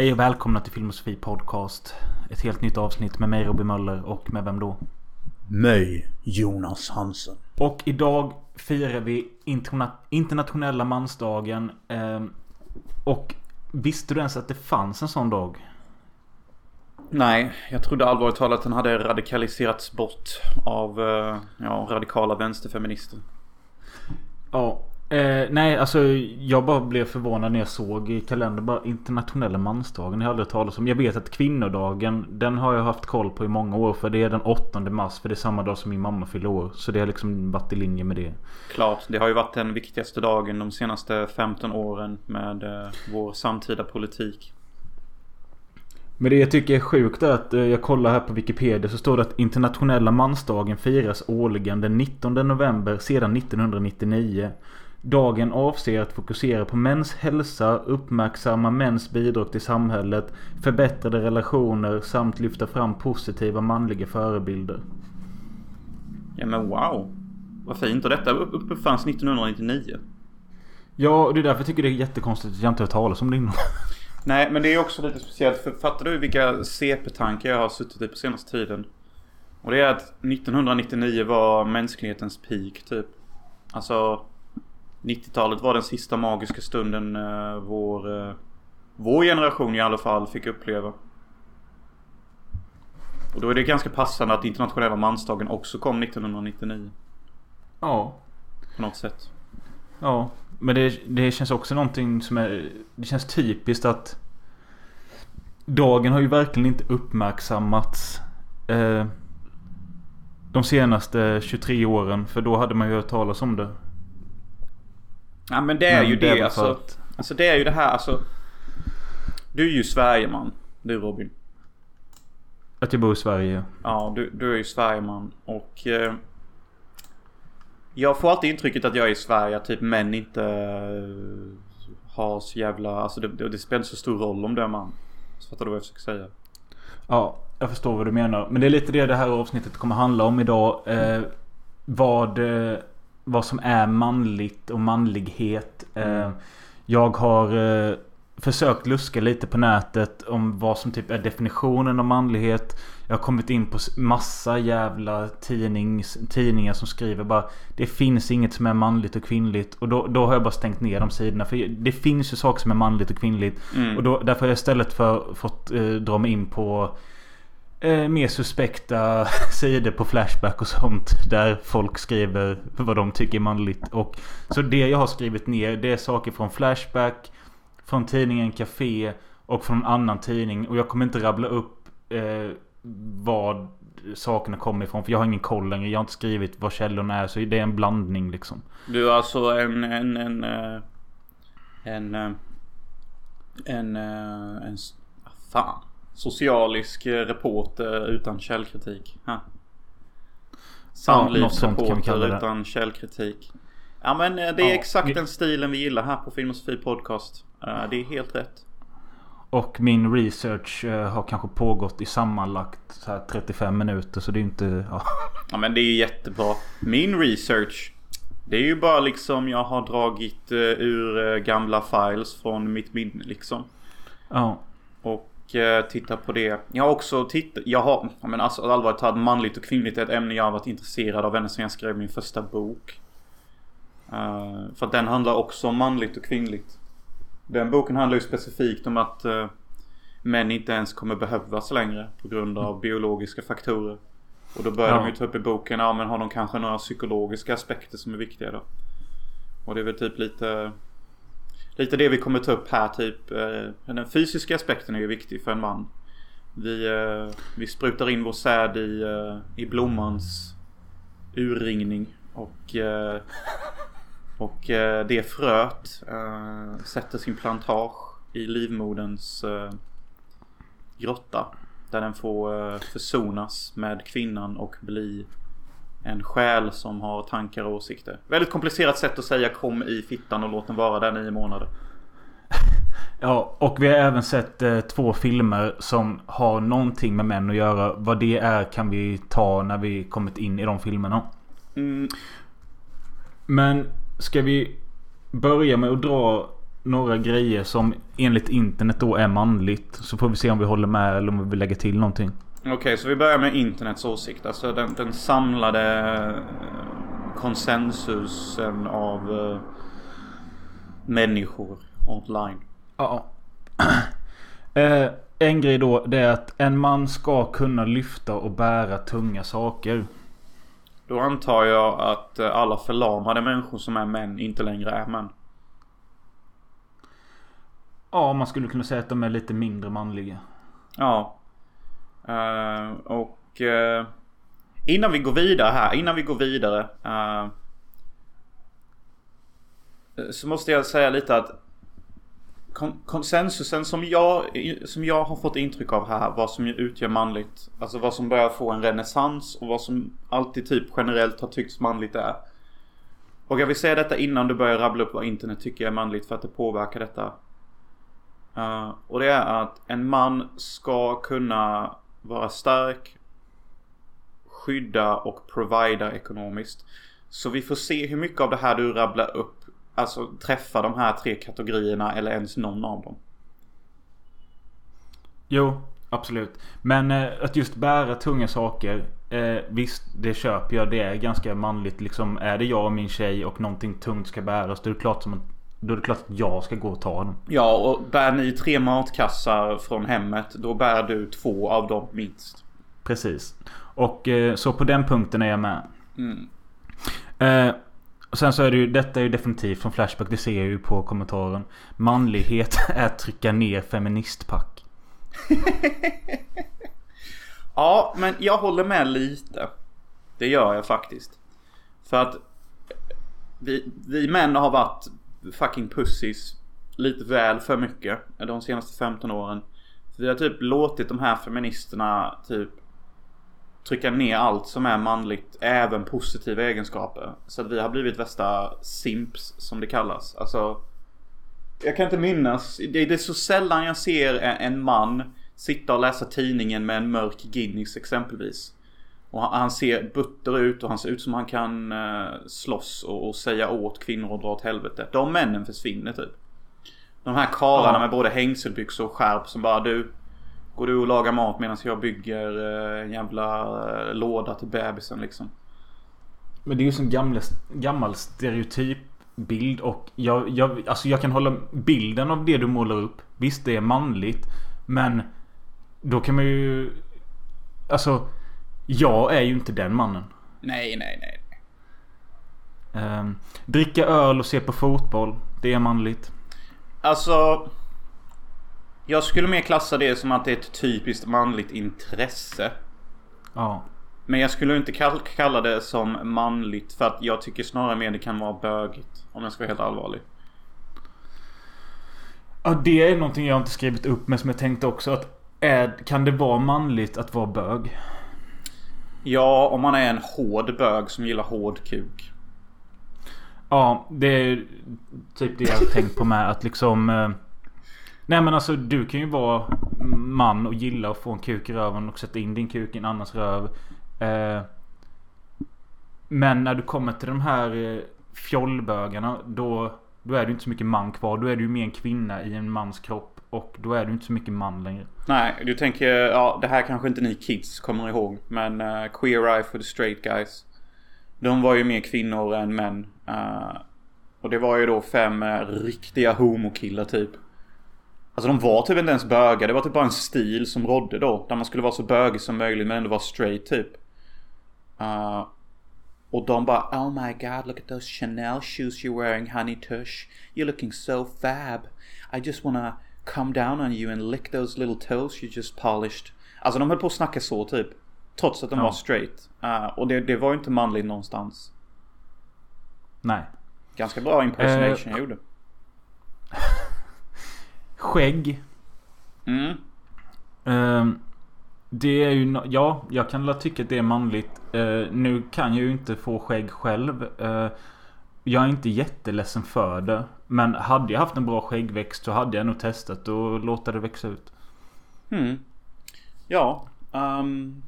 Hej och välkomna till Filmosofi Podcast. Ett helt nytt avsnitt med mig Robin Möller och med vem då? Mig, Jonas Hansen. Och idag firar vi interna internationella mansdagen. Eh, och visste du ens att det fanns en sån dag? Nej, jag trodde allvarligt talat att den hade radikaliserats bort av eh, ja, radikala vänsterfeminister. Ja, Eh, nej, alltså jag bara blev förvånad när jag såg i kalendern bara internationella mansdagen. Jag har aldrig talat om. Jag vet att kvinnodagen, den har jag haft koll på i många år. För det är den 8 mars. För det är samma dag som min mamma fyller år. Så det har liksom varit i linje med det. Klart, det har ju varit den viktigaste dagen de senaste 15 åren med eh, vår samtida politik. Men det jag tycker är sjukt är att eh, jag kollar här på Wikipedia så står det att internationella mansdagen firas årligen den 19 november sedan 1999. Dagen avser att fokusera på mäns hälsa, uppmärksamma mäns bidrag till samhället, förbättrade relationer samt lyfta fram positiva manliga förebilder. Ja men wow. Vad fint. Och detta uppfanns 1999. Ja, och det är därför jag tycker det är jättekonstigt att jag inte har talat om det innan. Nej, men det är också lite speciellt. För fattar du vilka CP-tankar jag har suttit i på senaste tiden? Och det är att 1999 var mänsklighetens peak typ. Alltså 90-talet var den sista magiska stunden uh, vår, uh, vår generation i alla fall fick uppleva. Och då är det ganska passande att internationella mansdagen också kom 1999. Ja. På något sätt. Ja. Men det, det känns också någonting som är... Det känns typiskt att... Dagen har ju verkligen inte uppmärksammats. Eh, de senaste 23 åren. För då hade man ju hört talas om det. Ja men det är men ju det, det alltså. Att... Alltså det är ju det här alltså. Du är ju Sverigeman. Du Robin. Att jag bor i Sverige? Ja, du, du är ju Sverigeman. Och... Eh, jag får alltid intrycket att jag är i Sverige typ män inte eh, har så jävla... Alltså det, det, det spelar inte så stor roll om du är man. Så fattar du vad jag försöker säga? Ja, jag förstår vad du menar. Men det är lite det det här avsnittet kommer handla om idag. Eh, vad... Eh, vad som är manligt och manlighet. Mm. Eh, jag har eh, försökt luska lite på nätet om vad som typ är definitionen av manlighet. Jag har kommit in på massa jävla tidnings, tidningar som skriver bara Det finns inget som är manligt och kvinnligt. Och då, då har jag bara stängt ner de sidorna. För det finns ju saker som är manligt och kvinnligt. Mm. Och då, därför har jag istället för fått eh, dra mig in på eh, mer suspekta sidor på Flashback och sånt. Där folk skriver vad de tycker är manligt. Och, så det jag har skrivit ner det är saker från Flashback. Från tidningen Café. Och från en annan tidning. Och jag kommer inte rabbla upp eh, vad sakerna kommer ifrån. För jag har ingen koll längre. Jag har inte skrivit vad källorna är. Så det är en blandning liksom. Du är alltså en... En... En... Eh, en... Eh, en... Eh, en... en, en, en fan. Socialisk eh, reporter utan källkritik. Ha. Samlivsreporter ja, utan källkritik. Ja men eh, det är ja, exakt vi... den stilen vi gillar här på Film och Sofie Podcast. Eh, det är helt rätt. Och min research har kanske pågått i sammanlagt så här 35 minuter så det är inte... Ja. ja men det är jättebra. Min research. Det är ju bara liksom jag har dragit ur gamla files från mitt minne liksom. Ja. Eh, titta på det. Jag har också tittat, jag har, men alltså allvarligt talat manligt och kvinnligt är ett ämne jag har varit intresserad av ända sedan jag skrev min första bok. Uh, för att den handlar också om manligt och kvinnligt. Den boken handlar ju specifikt om att uh, män inte ens kommer behövas längre på grund av biologiska faktorer. Och då börjar ja. de ju ta upp i boken, ja men har de kanske några psykologiska aspekter som är viktiga då? Och det är väl typ lite lite det vi kommer ta upp här typ. Eh, den fysiska aspekten är ju viktig för en man. Vi, eh, vi sprutar in vår säd i, eh, i blommans urringning. Och, och det fröet sätter sin plantage i livmoderns grotta. Där den får försonas med kvinnan och bli en själ som har tankar och åsikter. Väldigt komplicerat sätt att säga kom i fittan och låt den vara där nio månader. Ja, och vi har även sett eh, två filmer som har någonting med män att göra. Vad det är kan vi ta när vi kommit in i de filmerna. Mm. Men ska vi börja med att dra några grejer som enligt internet då är manligt. Så får vi se om vi håller med eller om vi vill lägga till någonting. Okej, okay, så vi börjar med internets åsikt. Alltså den, den samlade eh, konsensusen av uh, människor online. Ja. eh, en grej då det är att en man ska kunna lyfta och bära tunga saker. Då antar jag att eh, alla förlamade människor som är män inte längre är män. Ja, man skulle kunna säga att de är lite mindre manliga. Ja. Uh, och uh, innan vi går vidare här, innan vi går vidare. Uh, så måste jag säga lite att konsensusen som jag, som jag har fått intryck av här, vad som utgör manligt. Alltså vad som börjar få en renässans och vad som alltid typ generellt har tyckts manligt är. Och jag vill säga detta innan du börjar rabbla upp vad internet tycker är manligt för att det påverkar detta. Uh, och det är att en man ska kunna vara stark, skydda och provida ekonomiskt. Så vi får se hur mycket av det här du rabblar upp alltså träffa de här tre kategorierna eller ens någon av dem. Jo, absolut. Men eh, att just bära tunga saker. Eh, visst, det köper jag. Det är ganska manligt. Liksom, är det jag och min tjej och någonting tungt ska bäras. Då är det klart, som att, då är det klart att jag ska gå och ta dem. Ja, och bär ni tre matkassar från hemmet. Då bär du två av dem minst. Precis. Och eh, så på den punkten är jag med. Mm. Eh, och sen så är det ju, detta är ju definitivt från Flashback. Det ser jag ju på kommentaren. Manlighet är att trycka ner feministpack. ja, men jag håller med lite. Det gör jag faktiskt. För att vi, vi män har varit fucking pussies lite väl för mycket de senaste 15 åren. Vi har typ låtit de här feministerna typ trycka ner allt som är manligt, även positiva egenskaper. Så att vi har blivit värsta simps som det kallas. Alltså, jag kan inte minnas. Det, det är så sällan jag ser en man sitta och läsa tidningen med en mörk Guinness exempelvis. Och han, han ser butter ut och han ser ut som han kan uh, slåss och, och, säga åt kvinnor och dra åt helvete. De männen försvinner typ. De här karlarna ja. med både hängselbyxor och skärp som bara du Går du och lagar mat medan jag bygger eh, en jävla eh, låda till bebisen liksom. Men det är ju en gammal, gammal stereotypbild och jag, jag, alltså jag kan hålla bilden av det du målar upp. Visst det är manligt. Men då kan man ju... Alltså jag är ju inte den mannen. Nej, nej, nej. Um, dricka öl och se på fotboll. Det är manligt. Alltså... Jag skulle mer klassa det som att det är ett typiskt manligt intresse. Ja. Men jag skulle inte kalla det som manligt för att jag tycker snarare mer det kan vara bögigt. Om jag ska vara helt allvarlig. Ja, det är någonting jag inte skrivit upp men som jag tänkte också att är, kan det vara manligt att vara bög? Ja, om man är en hård bög som gillar hård kuk. Ja, det är typ det jag har tänkt på med att liksom eh, Nej men alltså du kan ju vara man och gilla att få en kuk i röven och sätta in din kuk i en annans röv. Eh, men när du kommer till de här eh, fjollbögarna då, då är du inte så mycket man kvar. Då är du mer en kvinna i en mans kropp. Och då är du inte så mycket man längre. Nej, du tänker, ja det här kanske inte ni kids kommer ihåg. Men uh, Queer Eye for the Straight Guys. De var ju mer kvinnor än män. Uh, och det var ju då fem uh, riktiga homokillar typ. Alltså de var typ inte ens bögar. Det var typ bara en stil som rådde då. Där man skulle vara så bögig som möjligt men ändå vara straight typ. Uh, och de bara Oh my god look at those Chanel shoes you're wearing honey tush. You're looking so fab. I just wanna come down on you and lick those little toes you just polished. Alltså de höll på att snacka så typ. Trots att de ja. var straight. Uh, och det, det var ju inte manligt någonstans. Nej. Ganska bra impersonation uh, jag gjorde. Skägg. Mm. Uh, det är ju... Ja, jag kan tycka att det är manligt. Uh, nu kan jag ju inte få skägg själv. Jag är inte jätteledsen för det. Men hade jag haft en bra skäggväxt så hade jag nog testat att låta det växa ut. Mm. Ja. Um...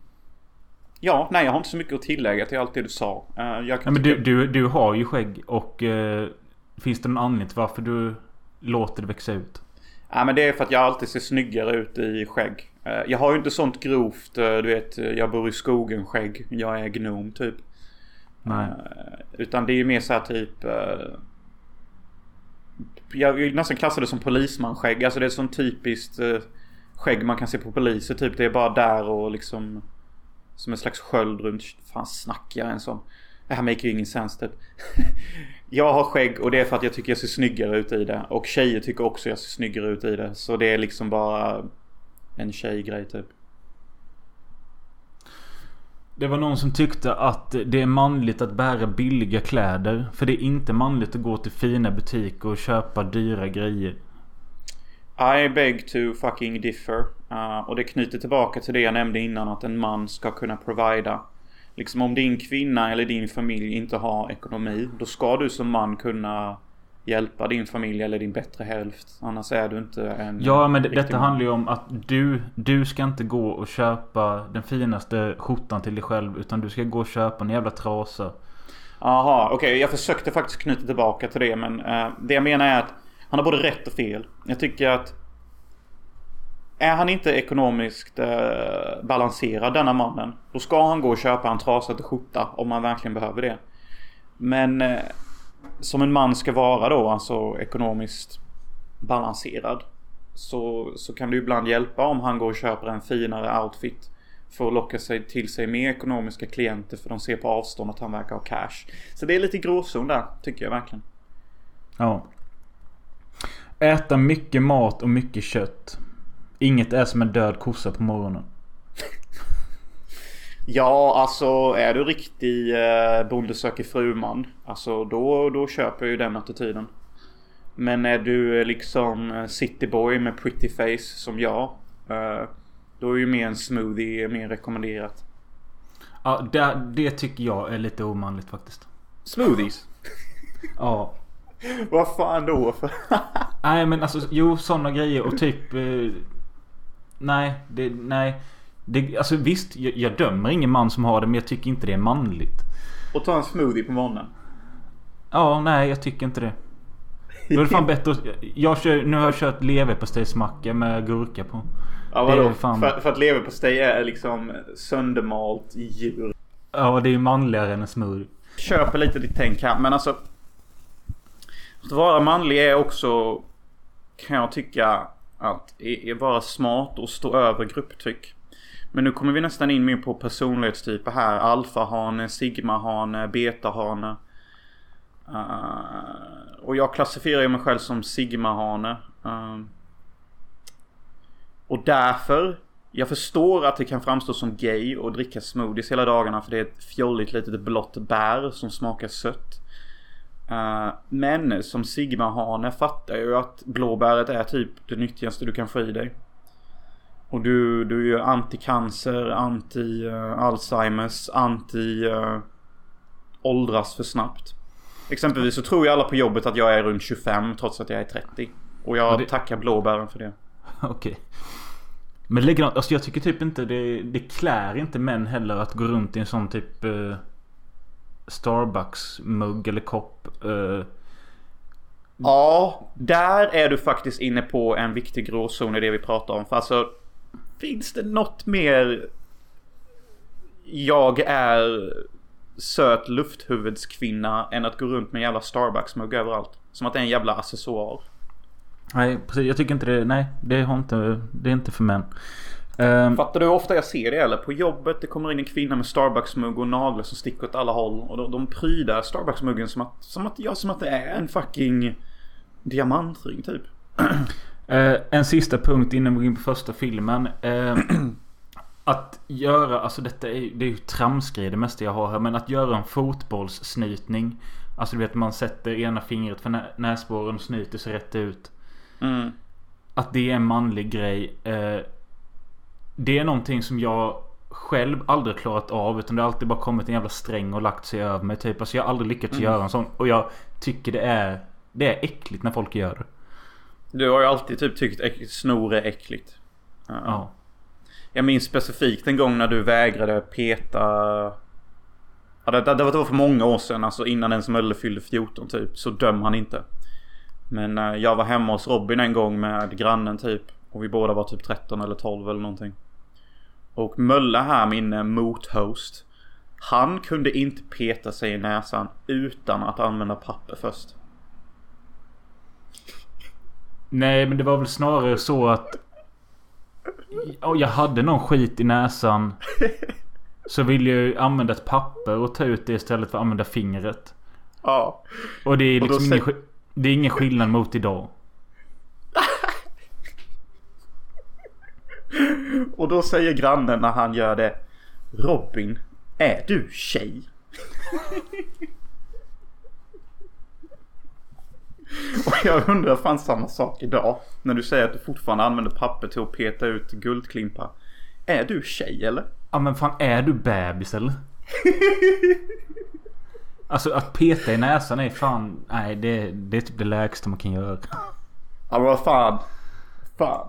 Ja, nej jag har inte så mycket att tillägga till allt det du sa. Uh, ja, men du, du, du har ju skägg och uh, finns det någon anledning till varför du låter det växa ut? Ja men det är för att jag alltid ser snyggare ut i skägg. Eh, Jag har ju inte sånt grovt, du vet, jag bor i skogen skägg. Jag är gnom typ. Nej. Utan det är ju mer så här typ... Jag vill nästan klassa det som polismanskägg. Alltså det är ett sånt typiskt eh, skägg man kan se på poliser typ. Det är bara där och liksom... Som en slags sköld runt... Fan snackar jag ens om? Det här make ju ingen sense typ. jag har skägg och det är för att jag tycker jag ser snyggare ut i det. Och tjejer tycker också jag ser snyggare ut i det. Så det är liksom bara en tjejgrej typ. Det var någon som tyckte att det är manligt att bära billiga kläder. För det är inte manligt att gå till fina butiker och köpa dyra grejer. I beg to fucking differ. Uh, och det knyter tillbaka till det jag nämnde innan att en man ska kunna provida. Liksom om din kvinna eller din familj inte har ekonomi. Då ska du som man kunna hjälpa din familj eller din bättre hälft. Annars är du inte en... Ja men detta man. handlar ju om att du, du ska inte gå och köpa den finaste skjortan till dig själv. Utan du ska gå och köpa en jävla trasa. Jaha, okej. jag försökte faktiskt knyta tillbaka till det. Men eh, det jag menar är att han har både rätt och fel. Jag tycker att... Är han inte ekonomiskt eh, balanserad denna mannen. Då ska han gå och köpa en trasig skjorta om han verkligen behöver det. Men eh, som en man ska vara då, alltså ekonomiskt balanserad. Så, så kan det ju ibland hjälpa om han går och köper en finare outfit. För att locka sig till sig mer ekonomiska klienter för de ser på avstånd att han verkar ha cash. Så det är lite gråzon där, tycker jag verkligen. Ja. Äta mycket mat och mycket kött. Inget är som en död kossa på morgonen. Ja, alltså är du riktig eh, bonde söker fruman. Alltså då, då köper jag ju den attityden. Men är du eh, liksom eh, cityboy med pretty face som jag. Eh, då är ju mer en smoothie mer rekommenderat. Ja, det, det tycker jag är lite omanligt faktiskt. Smoothies? Ja. Vad fan då för? Nej men alltså jo sådana grejer och typ eh, Nej, det, nej. Det, alltså visst, jag, jag dömer ingen man som har det men jag tycker inte det är manligt. Och ta en smoothie på morgonen. Ja, nej jag tycker inte det. Då är det fan bättre jag kör, Nu har jag kört leverpastejsmacka med gurka på. Ja vadå? fan- För, för att leverpastej är liksom söndermalt djur. Ja, det är ju manligare än en smoothie. köper lite ditt tänk här. Men alltså. Att vara manlig är också. Kan jag tycka. Att vara smart och stå över grupptryck. Men nu kommer vi nästan in mer på personlighetstyper här. Alfahane, sigmahane, betahane. Uh, och jag klassifierar ju mig själv som sigmahane. Uh, och därför. Jag förstår att det kan framstå som gay och dricka smoothies hela dagarna för det är ett fjolligt litet blått bär som smakar sött. Eh, men som Sigma-hane fattar jag ju att blåbäret är typ det nyttigaste du kan få i dig. Och du, du är ju anti-cancer, anti-Alzheimers, anti... eh, åldras för snabbt. Exempelvis så tror ju alla på jobbet att jag är runt 25 trots att jag är 30. Och jag Ja, det- tackar blåbären för det. Okej. Men likadant, alltså jag tycker typ inte det, det klär inte män heller att gå runt i en sån typ eh, Starbucks mugg eller kopp. Eh, Ja, där är du faktiskt inne på en viktig gråzon i det vi pratar om. För alltså, finns det något mer jag är söt lufthuvudskvinna än att gå runt med en jävla Starbucks-mugg överallt? Som att det är en jävla accessoar. nej precis, jag tycker inte det. Nej, det har inte, det är inte för män. Eh, Fattar du hur ofta jag ser det eller? På jobbet det kommer in en kvinna med Starbucks-mugg och naglar som sticker åt alla håll. Och de, de prydar Starbucks-muggen som att, som att, ja, som att det är en fucking diamantring typ. Eh, en sista punkt innan vi går in på första filmen. Eh, att göra, alltså detta är, det är ju tramsgrej det mesta jag har här. Men att göra en fotbollssnytning. Alltså du vet man sätter ena fingret för nä- näsborren och snyter sig rätt ut. Mm. Att det är en manlig grej. Eh, det är någonting som jag själv aldrig klarat av. Utan det har alltid bara kommit en jävla sträng och lagt sig över mig. Typ. Alltså jag har aldrig lyckats Mm. göra en sån. Och jag tycker det är, det är äckligt när folk gör det. Du har ju alltid typ tyckt snor är äckligt. Ja. Ja. Jag minns specifikt en gång när du vägrade peta... Ja, det, det, det var för många år sedan, alltså innan ens Mölle fyllde 14 typ. Så döm han inte. Men eh, jag var hemma hos Robin en gång med grannen typ. Och vi båda var typ 13 eller 12 eller någonting. Och Mölle här, min eh, mothost. Han kunde inte peta sig i näsan utan att använda papper först. Nej, men det var väl snarare så att... Ja, jag hade någon skit i näsan. Så ville jag använda ett papper och ta ut det istället för att använda fingret. Ja. Och det är Och liksom ingen, sä- sk- det är ingen skillnad mot idag. Och då säger grannen när han gör det. Robin, är du tjej? Och jag undrar fan samma sak idag. När du säger att du fortfarande använder papper till att peta ut guldklimpar. Är du tjej eller? Ja men fan är du bebis eller? Alltså att peta i näsan är fan... Nej det, det är typ det lägsta man kan göra. Ja men vad fan. Fan.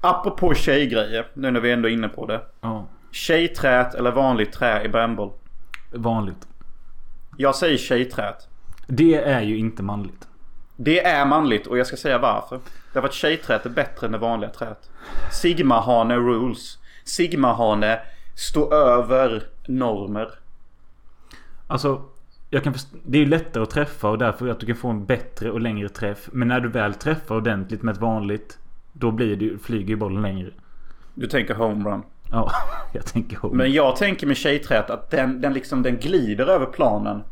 Apropå tjejgrejer. Nu när vi ändå är inne på det. Ja. Tjejträt eller vanligt trä i brännboll? Vanligt. Jag säger tjejträt. Det är ju inte manligt. Det är manligt och jag ska säga varför. Därför att tjejträt är bättre än det vanliga trät. Sigma-hane rules. Sigma-hane står över normer. Alltså, jag kan det är ju lättare att träffa och därför att du kan få en bättre och längre träff. Men när du väl träffar ordentligt med ett vanligt. Då blir det, flyger ju bollen längre. Du tänker homerun. Ja, jag tänker ihåg. Men jag tänker med tjejträt att den, den liksom den glider över planen.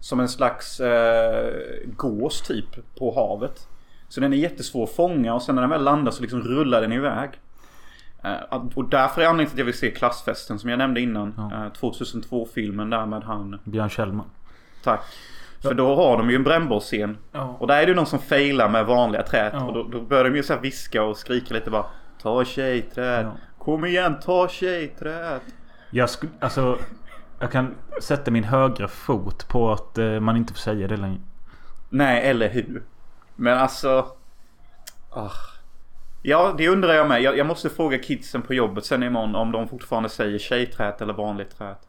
Som en slags eh, gås typ på havet. Så den är jättesvår att fånga och sen när den väl landar så liksom rullar den iväg. Eh, och därför är anledningen till att jag vill se klassfesten som jag nämnde innan. Ja. Eh, 2002-filmen där med han. Björn Kjellman. Tack. För då har de ju en brännbollsscen. Ja. Och där är det någon som failar med vanliga trät. Ja. Och då, då börjar de ju så viska och skrika lite bara. Ta tjejträd. Ja. Kom igen, ta tjejträd. Jag skulle, alltså. Jag kan sätta min högra fot på att eh, man inte får säga det längre. Nej, eller hur? Men alltså... Oh. Ja, det undrar jag med. Jag, jag måste fråga kidsen på jobbet sen imorgon om de fortfarande säger tjejträt eller vanligt trät.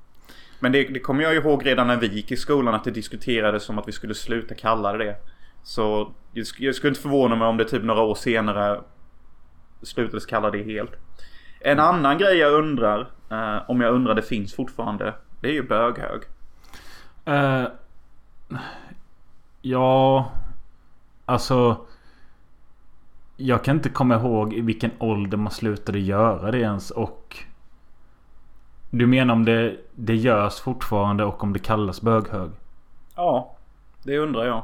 Men det, det kommer jag ihåg redan när vi gick i skolan att det diskuterades om att vi skulle sluta kalla det det. Så jag, sk- jag skulle inte förvåna mig om det typ några år senare slutades kalla det helt. En annan grej jag undrar, eh, om jag undrar det finns fortfarande, det är ju böghög. Eh, ja. Alltså. Jag kan inte komma ihåg i vilken ålder man slutade göra det ens och. Du menar om det, det görs fortfarande och om det kallas böghög? Ja, det undrar jag.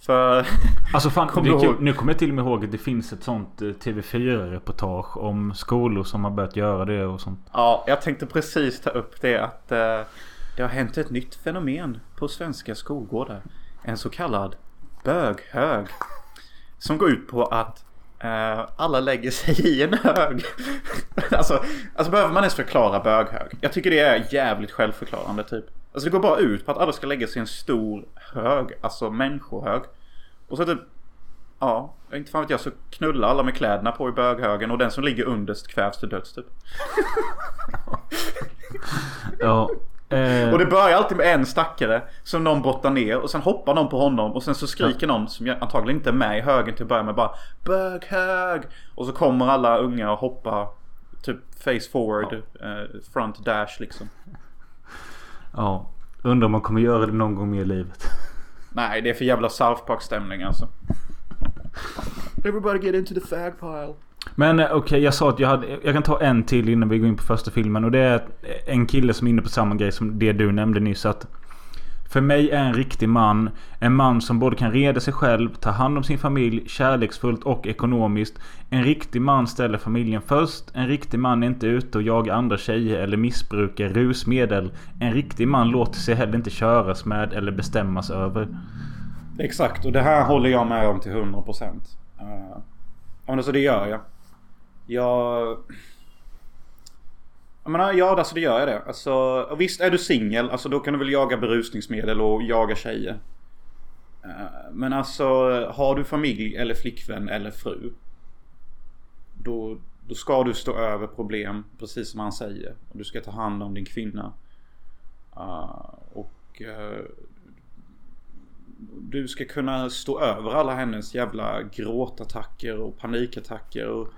För... Alltså fan, kul. ihåg? nu kommer jag till och med ihåg att det finns ett sånt eh, TV4-reportage om skolor som har börjat göra det och sånt. Ja, jag tänkte precis ta upp det att eh, det har hänt ett nytt fenomen på svenska skolgårdar. En så kallad böghög. Som går ut på att eh, alla lägger sig i en hög. alltså, alltså behöver man ens förklara böghög? Jag tycker det är jävligt självförklarande typ. Alltså det går bara ut på att alla ska lägga sig i en stor hög. Alltså människohög. Och så typ Ja, inte fan vet jag så knullar alla med kläderna på i böghögen och den som ligger underst kvävs till döds typ. Ja. Eh, Och det börjar alltid med en stackare som någon brottar ner och sen hoppar någon på honom och sen så skriker någon som antagligen inte är med i högen till att börja med bara Böghög! Och så kommer alla unga och hoppar typ face forward, eh, front dash liksom. Ja. Undrar om man kommer göra det någon gång mer i livet. Nej, det är för jävla South Park stämning alltså. Everybody get into the fag pile. Men eh, okej, jag sa att jag hade... Jag kan ta en till innan vi går in på första filmen. Och det är en kille som är inne på samma grej som det du nämnde nyss. Att för mig är en riktig man en man som både kan reda sig själv, ta hand om sin familj kärleksfullt och ekonomiskt. En riktig man ställer familjen först. En riktig man är inte ute och jagar andra tjejer eller missbrukar rusmedel. En riktig man låter sig heller inte köras med eller bestämmas över. Exakt, och det här håller jag med om till 100%. procent. Uh, alltså det gör jag. Jag... Jag menar, ja alltså det gör jag det. Alltså, och visst är du singel, alltså då kan du väl jaga berusningsmedel och jaga tjejer. Eh, men alltså, har du familj eller flickvän eller fru. Då, då ska du stå över problem, precis som han säger. Och du ska ta hand om din kvinna. Eh, och... Eh, du ska kunna stå över alla hennes jävla gråtattacker och panikattacker och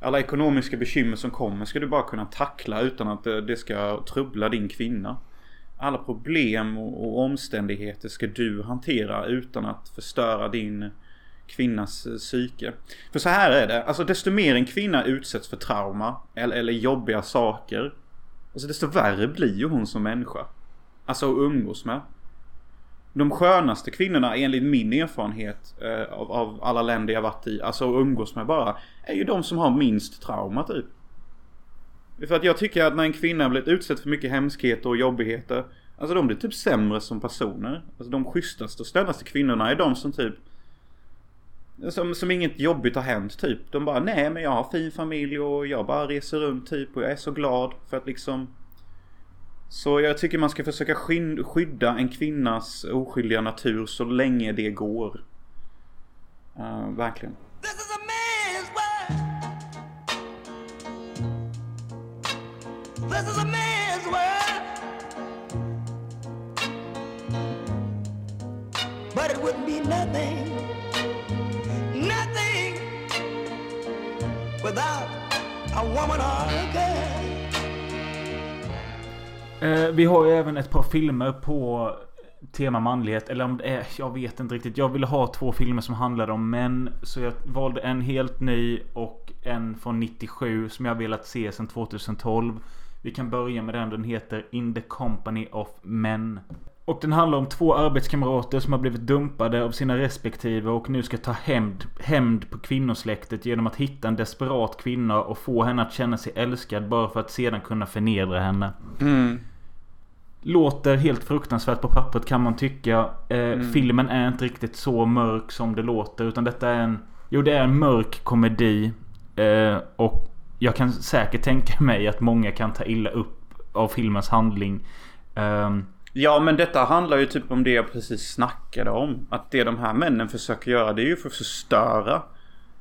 alla ekonomiska bekymmer som kommer ska du bara kunna tackla utan att det ska trubbla din kvinna. Alla problem och omständigheter ska du hantera utan att förstöra din kvinnas eh, psyke. För så här är det. Alltså desto mer en kvinna utsätts för trauma eller, eller jobbiga saker. Alltså desto värre blir ju hon som människa. Alltså att umgås med. De skönaste kvinnorna enligt min erfarenhet eh, av, av, alla länder jag varit i, alltså och umgås med bara, är ju de som har minst trauma typ. För att jag tycker att när en kvinna blivit utsatt för mycket hemskheter och jobbigheter, alltså de blir typ sämre som personer. Alltså de schysstaste och snällaste kvinnorna är de som typ som, som inget jobbigt har hänt typ. De bara nej men jag har fin familj och jag bara reser runt typ och jag är så glad för att liksom så jag tycker man ska försöka skydda en kvinnas oskyldiga natur så länge det går. Uh, verkligen. This is a man's world. But it wouldn't be nothing, nothing without a woman or a girl. Eh, vi har ju även ett par filmer på tema manlighet. Eller om det är, jag vet inte riktigt. Jag ville ha två filmer som handlade om män. Så jag valde en helt ny och en från 97 som jag velat se sedan 2012. Vi kan börja med den. Den heter In the Company of Men. Och den handlar om två arbetskamrater som har blivit dumpade av sina respektive och nu ska ta hämnd, hämnd på kvinnosläktet genom att hitta en desperat kvinna och få henne att känna sig älskad bara för att sedan kunna förnedra henne. Mm. Låter helt fruktansvärt på pappret kan man tycka. Eh, mm. Filmen är inte riktigt så mörk som det låter utan detta är en... Jo det är en mörk komedi. Eh, och jag kan säkert tänka mig att många kan ta illa upp av filmens handling. Um, ja men detta handlar ju typ om det jag precis snackade om. Att det de här männen försöker göra det är ju för att förstöra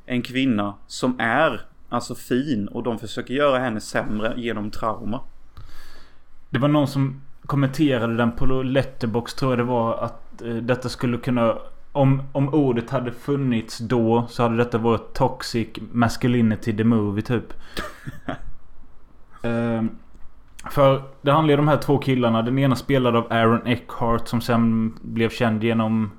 en kvinna som är alltså fin. Och de försöker göra henne sämre genom trauma. Det var någon som kommenterade den på Letterbox tror jag det var. Att eh, detta skulle kunna om, om ordet hade funnits då så hade detta varit Toxic Masculinity the Movie typ. uh, för det handlar ju om de här två killarna. Den ena spelad av Aaron Eckhart som sen blev känd genom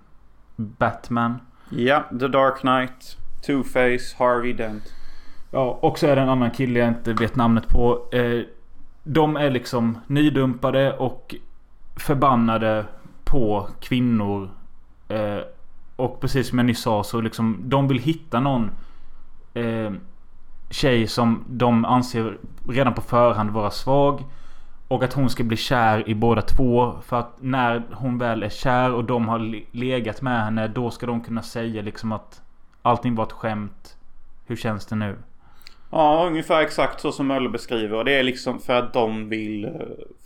Batman. Ja, The Dark Knight. Two-Face, Harvey Dent. Ja, och så är det en annan kille jag inte vet namnet på. Uh, de är liksom nydumpade och förbannade på kvinnor. Uh, och precis som jag nyss sa så liksom de vill hitta någon eh, tjej som de anser redan på förhand vara svag. Och att hon ska bli kär i båda två. För att när hon väl är kär och de har legat med henne. Då ska de kunna säga liksom att allting var ett skämt. Hur känns det nu? Ja, ungefär exakt så som Möller beskriver. Det är liksom för att de vill eh,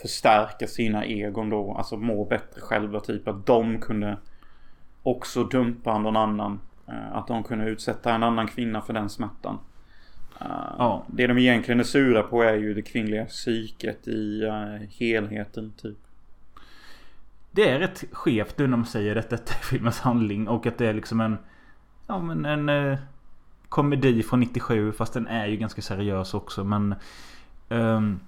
förstärka sina egon då. Alltså må bättre själva. Typ att de kunde också dumpa någon annan. Eh, att de kunde utsätta en annan kvinna för den smärtan. Ja. Det de egentligen är sura på är ju det kvinnliga psyket i uh, helheten typ. Det är rätt skevt nu när de säger att detta är filmens handling och att det är liksom en... Ja men en... Uh, komedi från 97 fast den är ju ganska seriös också men... Um,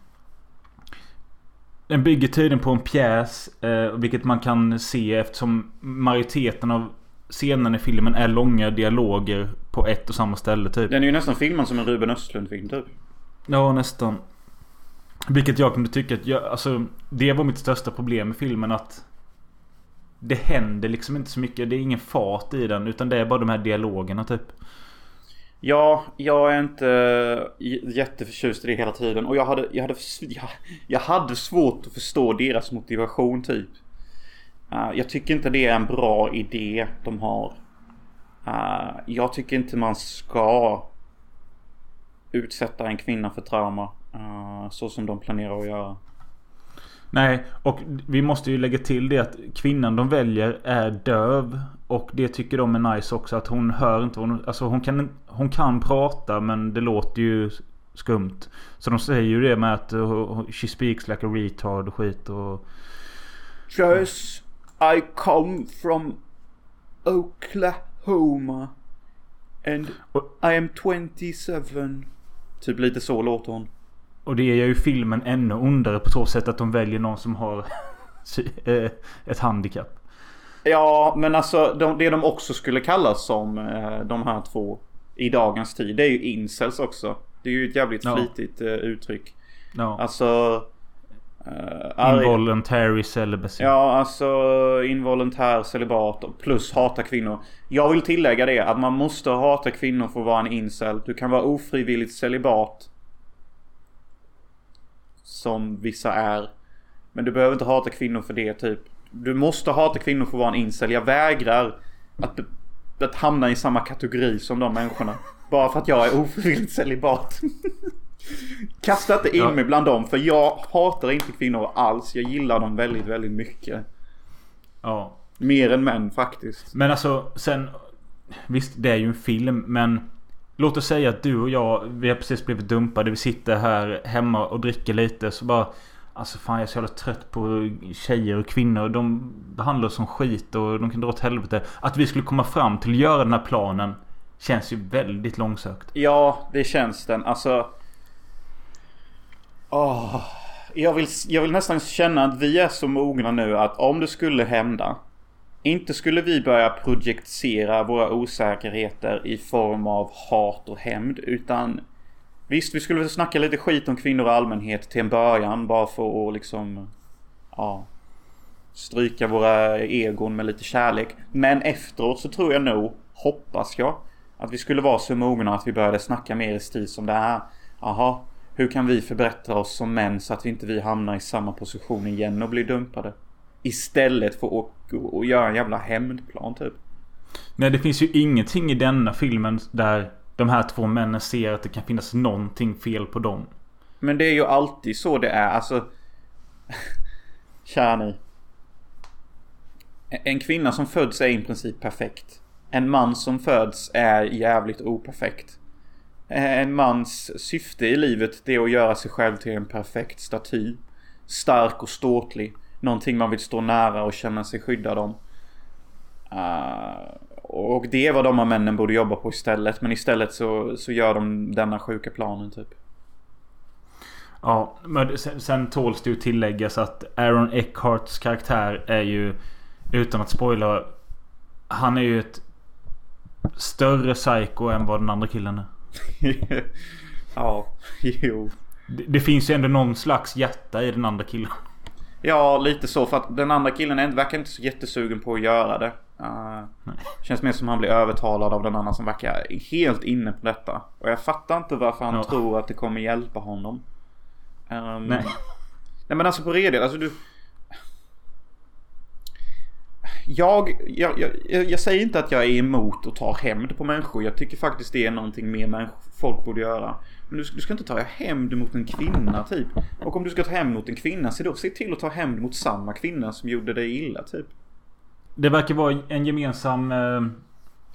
den bygger tydligen på en pjäs. Eh, vilket man kan se eftersom majoriteten av scenerna i filmen är långa dialoger på ett och samma ställe typ. Den är ju nästan filmad som en Ruben Östlund-film typ. Ja, nästan. Vilket jag kunde tycka att jag, alltså, det var mitt största problem med filmen att det händer liksom inte så mycket. Det är ingen fart i den. Utan det är bara de här dialogerna typ. Ja, jag är inte jätteförtjust i det hela tiden. Och jag hade, jag hade, jag, jag hade svårt att förstå deras motivation typ. Uh, jag tycker inte det är en bra idé de har. Uh, jag tycker inte man ska utsätta en kvinna för trauma. Uh, så som de planerar att göra. Nej, och vi måste ju lägga till det att kvinnan de väljer är döv. Och det tycker de är nice också. Att hon hör inte vad hon... Alltså hon kan, hon kan prata men det låter ju skumt. Så de säger ju det med att she speaks like a retard och skit och... Just I come from Oklahoma. And I am 27. Typ lite så låter hon. Och det gör ju filmen ännu ondare på så sätt att de väljer någon som har eh, ett handikapp. Ja, men alltså de, det de också skulle kallas som eh, de här två i dagens tid. Det är ju incels också. Det är ju ett jävligt Ja. flitigt eh, uttryck. Ja. Alltså... Arg- Involuntary celibacy. Ja, alltså involontär celibat plus hata kvinnor. Jag vill tillägga det att man måste hata kvinnor för att vara en incel. Du kan vara ofrivilligt celibat. Som vissa är. Men du behöver inte hata kvinnor för det typ. Du måste hata kvinnor för att vara en incel. Jag vägrar att, att hamna i samma kategori som de människorna. Bara för att jag är ofrivilligt celibat. Kasta inte in Ja. mig bland dem för jag hatar inte kvinnor alls. Jag gillar dem väldigt, väldigt mycket. ja. Mer än män faktiskt. Men alltså sen... Visst, det är ju en film men... Låt oss säga att du och jag, vi har precis blivit dumpade. Vi sitter här hemma och dricker lite. Så bara... Alltså fan jag är så jävla trött på tjejer och kvinnor. De behandlar oss som skit och de kan dra åt helvete. Att vi skulle komma fram till att göra den här planen. Känns ju väldigt långsökt. Ja, det känns den. Alltså... Oh, jag, vill, jag vill nästan känna att vi är så mogna nu att om det skulle hända. Inte skulle vi börja projicera våra osäkerheter i form av hat och hämnd. Utan visst, vi skulle väl snacka lite skit om kvinnor i allmänhet till en början. Bara för att liksom... Ja. Stryka våra egon med lite kärlek. Men efteråt så tror jag nog, hoppas jag, att vi skulle vara så mogna att vi började snacka mer i stil som det här. Jaha, hur kan vi förbättra oss som män så att vi inte vi hamnar i samma position igen och blir dumpade? Istället för att, att göra en jävla hämndplan typ. Nej det finns ju ingenting i denna filmen där de här två männen ser att det kan finnas någonting fel på dem. Men det är ju alltid så det är. Alltså... Kära ni. En kvinna som föds är i princip perfekt. En man som föds är jävligt operfekt. Eh, en mans syfte i livet det är att göra sig själv till en perfekt staty. Stark och ståtlig. Någonting man vill stå nära och känna sig skyddad om. Uh, och det är vad de här männen borde jobba på istället. Men istället så, så gör de denna sjuka planen typ. Ja, men sen, sen tåls det ju tilläggas att Aaron Eckharts karaktär är ju Utan att spoila Han är ju ett Större psycho än vad den andra killen är. ja, jo. Det, det finns ju ändå någon slags hjärta i den andra killen. Ja, lite så. För att den andra killen är, verkar inte så jättesugen på att göra det. Uh, känns mer som han blir övertalad av den andra som verkar helt inne på detta. Och jag fattar inte varför han Ja. tror att det kommer hjälpa honom. Ehm, Nej. Nej men alltså på redig, alltså du... Jag, jag, jag, jag säger inte att jag är emot att ta hämnd på människor. Jag tycker faktiskt det är någonting mer folk borde göra. Men du, ska- du ska inte ta hämnd mot en kvinna typ. Och om du ska ta hämnd mot en kvinna, se då se till att ta hämnd mot samma kvinna som gjorde dig illa typ. Det verkar vara en gemensam eh,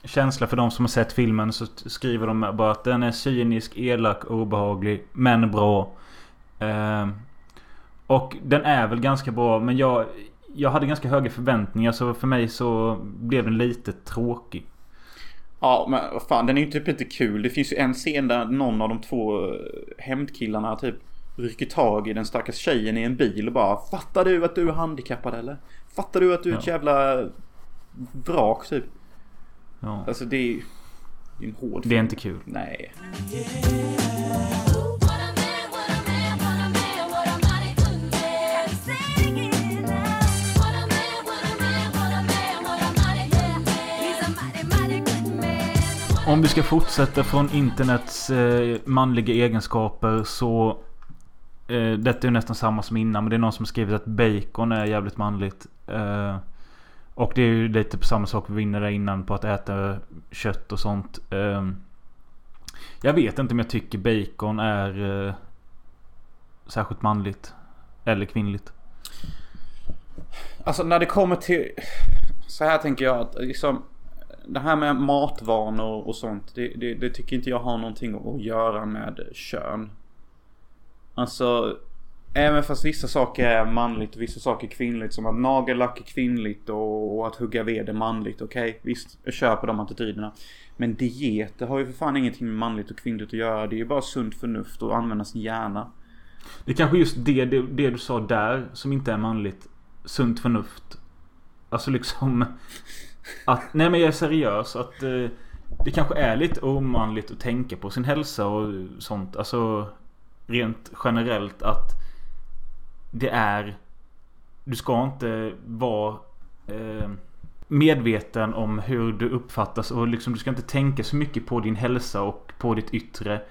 känsla för de som har sett filmen. Så skriver de bara att den är cynisk, elak, obehaglig, men bra. Eh, och den är väl ganska bra, men jag... Jag hade ganska höga förväntningar så för mig så blev den lite tråkig. Ja men vad fan den är ju typ inte kul. Det finns ju en scen där någon av de två eh, hämndkillarna typ rycker tag i den stackars tjejen i en bil och bara Fattar du att du är handikappad eller? Fattar du att du är ett Ja. jävla vrak typ? Ja. Alltså det är ju en hård Det är inte kul. Nej. What Om vi ska fortsätta från internets eh, manliga egenskaper så... Eh, detta är ju nästan samma som innan men det är någon som har skrivit att bacon är jävligt manligt. Eh, och det är ju lite på samma sak vi var inne där innan på att äta kött och sånt. Eh, jag vet inte om jag tycker bacon är eh, särskilt manligt. Eller kvinnligt. Alltså när det kommer till... Så här tänker jag att liksom... Det här med matvanor och sånt. Det, det, det tycker inte jag har någonting att göra med kön. Alltså... Även fast vissa saker är manligt och vissa saker är kvinnligt. Som att nagellack är kvinnligt och, och att hugga ved är manligt. Okej, visst. Jag köper de attityderna. Men dieter har ju för fan ingenting med manligt och kvinnligt att göra. Det är ju bara sunt förnuft och använda sin hjärna. Det är kanske just det, det, det du sa där som inte är manligt. Sunt förnuft. Alltså liksom... Att, nej men jag är seriös. Att eh, det kanske är lite omanligt att tänka på sin hälsa och sånt. Alltså rent generellt att det är... Du ska inte vara eh, medveten om hur du uppfattas och liksom du ska inte tänka så mycket på din hälsa och på ditt yttre.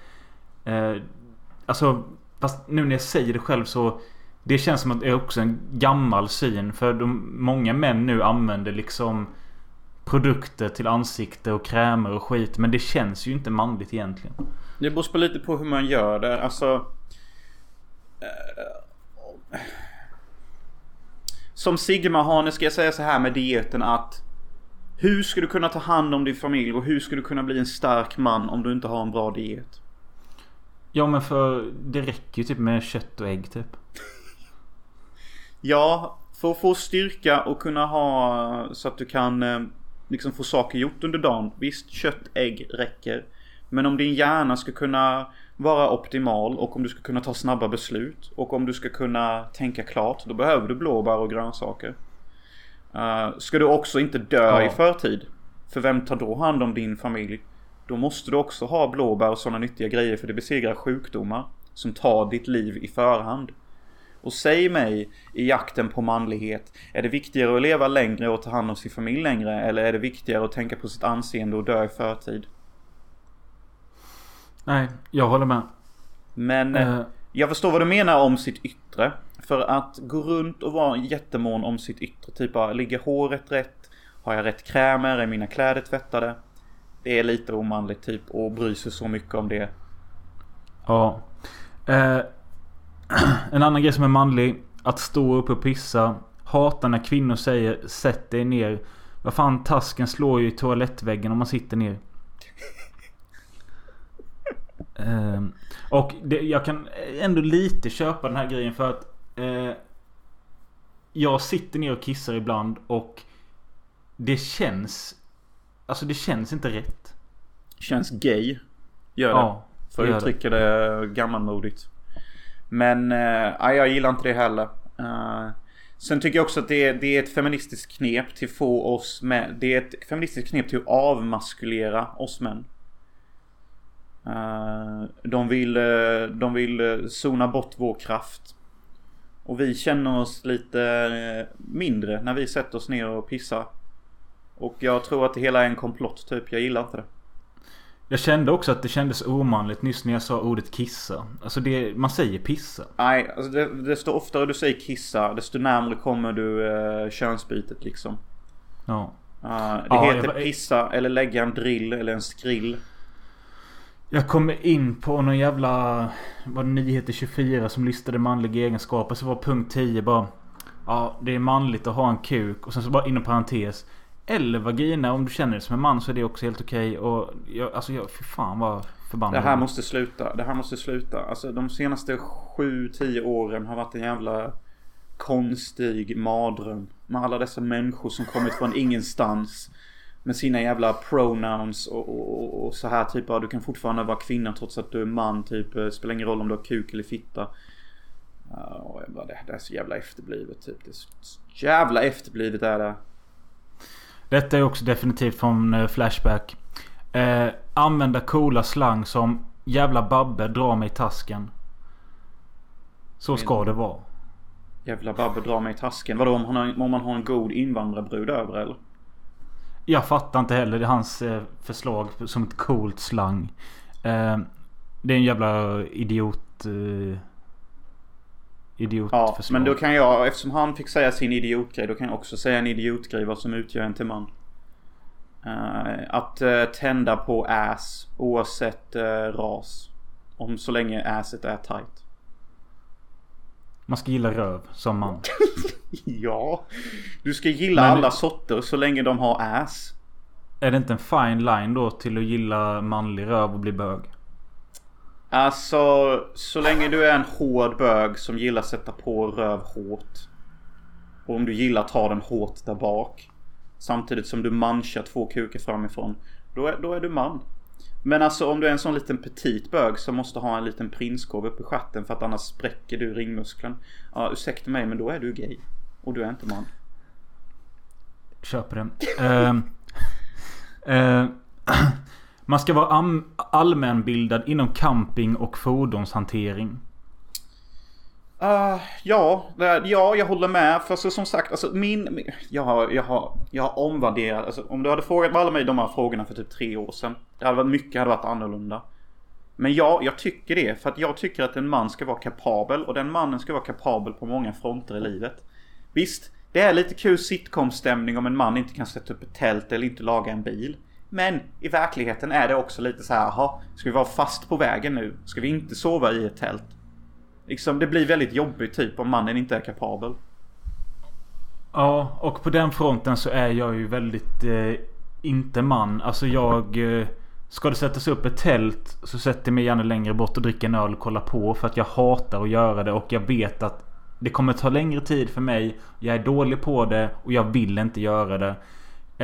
Eh, alltså, fast nu när jag säger det själv så det känns som att det är också en gammal syn. För de, många män nu använder liksom produkter till ansikte och krämer och skit. Men det känns ju inte manligt egentligen. Det beror på lite på hur man gör det. Alltså... eh, Som Sigma-hane ska jag säga så här med dieten att hur ska du kunna ta hand om din familj och hur ska du kunna bli en stark man om du inte har en bra diet? Ja men för det räcker ju typ med kött och ägg typ. Ja, för att få styrka och kunna ha så att du kan eh, liksom få saker gjort under dagen. Visst, kött, ägg räcker. Men om din hjärna ska kunna vara optimal och om du ska kunna ta snabba beslut och om du ska kunna tänka klart. Då behöver du blåbär och grönsaker. Uh, ska du också inte dö Ja. i förtid. För vem tar då hand om din familj? Då måste du också ha blåbär och sådana nyttiga grejer för det besegrar sjukdomar. Som tar ditt liv i förhand. Och säg mig i jakten på manlighet. Är det viktigare att leva längre och ta hand om sin familj längre? Eller är det viktigare att tänka på sitt anseende och dö i förtid? Nej, jag håller med. Men Eh, jag förstår vad du menar om sitt yttre. För att gå runt och vara jättemån om sitt yttre. Typ bara, ligger håret rätt? Har jag rätt krämer? Är mina kläder tvättade? Det är lite omanligt typ och bry sig så mycket om det. ja. Eh, en annan grej som är manlig. Att stå upp och pissa. Hatar när kvinnor säger sätt dig ner. Vad fan tasken slår ju i toalettväggen om man sitter ner. Ehm, och det, jag kan ändå lite köpa den här grejen för att eh, Jag sitter ner och kissar ibland och Det känns Alltså det känns inte rätt. Känns gay. Gör det. Ja, För att uttrycka det gammalmodigt. Men eh, nej, jag gillar inte det heller. Eh, sen tycker jag också att det är, det är ett feministiskt knep till få oss med. Det är ett feministiskt knep till att avmaskulera oss män. Eh, de vill, eh, de vill eh, zona bort vår kraft. Och vi känner oss lite eh, mindre när vi sätter oss ner och pissar. Och jag tror att det hela är en komplott typ. Jag gillar inte det. Jag kände också att det kändes omanligt nyss när jag sa ordet kissa. Alltså det, man säger pissa. Nej, alltså det, desto oftare du säger kissa, desto närmare kommer du uh, könsbytet liksom. Ja. Uh, det Ja, heter jag pissa eller lägga en drill eller en skrill. Jag kommer in på någon jävla... Vad Nyheter 24 som listade manliga egenskaper. Så var punkt 10 bara... Ja, det är manligt att ha en kuk. Och sen så bara inom parentes. Eller vagina. Om du känner dig som en man så är det också helt okej. Och jag, alltså jag... Fy fan vad förbannad. Det här måste sluta. Det här måste sluta. Alltså de senaste 7-10 åren har varit en jävla konstig mardröm. Med alla dessa människor som kommit från ingenstans. Med sina jävla pronouns och, och, och- så här typ. Ja, du kan fortfarande vara kvinna trots att du är man. Typ. eh, Spelar ingen roll om du har kuk eller fitta. Och jag bara, det, det är så jävla efterblivet typ. Det är så jävla efterblivet är det. Detta är också definitivt från eh, Flashback. Eh, använda coola slang som Jävla Babbe dra mig i tasken. Så ska det vara. Jävla Babbe drar mig i tasken. Vadå om, har, om man har en god invandrarbrud över eller? Jag fattar inte heller det är hans eh, förslag som ett coolt slang. Eh, det är en jävla idiot... Eh, idiotförslag. Ja, men då kan jag, eftersom han fick säga sin idiotgrej, då kan jag också säga en idiotgrej vad som utgör en till man. Eh, att eh, tända på ass oavsett uh, ras. Om så länge asset är tight. Man ska gilla röv som man. Ja. Du ska gilla Men- alla sorter så länge de har ass. Är det inte en fine line då till att gilla manlig röv och bli bög? Alltså, så länge du är en hård bög som gillar att sätta på röv hårt. Och om du gillar att ta den hårt där bak. Samtidigt som du manchar två kukar framifrån. Då är, då är du man. Men alltså om du är en sån liten petit bög som måste ha en liten prinskorv uppe i stjärten för att annars spräcker du ringmuskeln. Ja, ursäkta mig men då är du gay. Och du är inte man. Köper det. uh, uh, man ska vara allmänbildad inom camping och fordonshantering. Uh, ja, ja, jag håller med. För så, som sagt, alltså min... min- Jag har, jag har, jag har omvärderat. Alltså, om du hade frågat alla mig de här frågorna för typ tre år sedan. Det hade varit mycket hade varit annorlunda. Men ja, jag tycker det. För att jag tycker att en man ska vara kapabel. Och den mannen ska vara kapabel på många fronter i livet. Visst, det är lite kul sitcom-stämning om en man inte kan sätta upp ett tält eller inte laga en bil. Men i verkligheten är det också lite så här, jaha, ska vi vara fast på vägen nu? Ska vi inte sova i ett tält? Liksom, det blir väldigt jobbigt typ om mannen inte är kapabel. Ja, och på den fronten så är jag ju väldigt eh, inte man. Alltså jag... Eh, ska det sättas upp ett tält så sätter jag mig gärna längre bort och dricker en öl och kollar på. För att jag hatar att göra det och jag vet att det kommer ta längre tid för mig. Jag är dålig på det och jag vill inte göra det.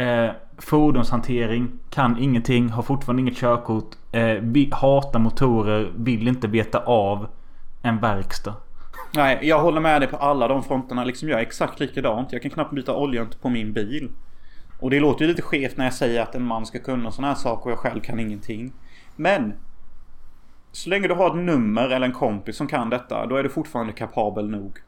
Eh, fordonshantering. Kan ingenting. Har fortfarande inget körkort. Eh, hatar motorer. Vill inte veta av en verkstad. Nej, jag håller med dig på alla de fronterna. Liksom jag är exakt likadant. Jag kan knappt byta olja på min bil. Och det låter ju lite skevt när jag säger att en man ska kunna sådana här saker och jag själv kan ingenting. Men! Så länge du har ett nummer eller en kompis som kan detta, då är du fortfarande kapabel nog.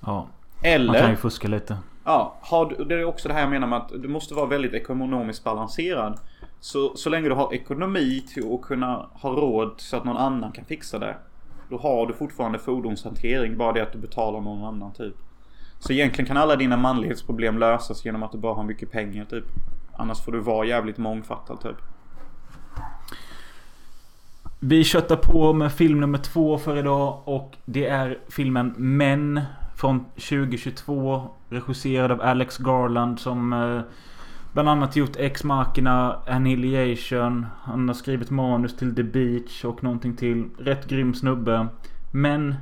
Ja, man Eller... kan ju fuska lite. Ja, har du, det är också det här jag menar med att du måste vara väldigt ekonomiskt balanserad. Så, så länge du har ekonomi till att kunna ha råd så att någon annan kan fixa det. Då har du fortfarande fordonshantering, bara det att du betalar någon annan typ. Så egentligen kan alla dina manlighetsproblem lösas genom att du bara har mycket pengar typ. Annars får du vara jävligt mångfattad typ. Vi köttar på med film nummer två för idag och det är filmen Män från 2022 regisserad av Alex Garland som eh, bland annat gjort Ex Machina, Annihilation. Han har skrivit manus till The Beach och någonting till. Rätt grym snubbe. Men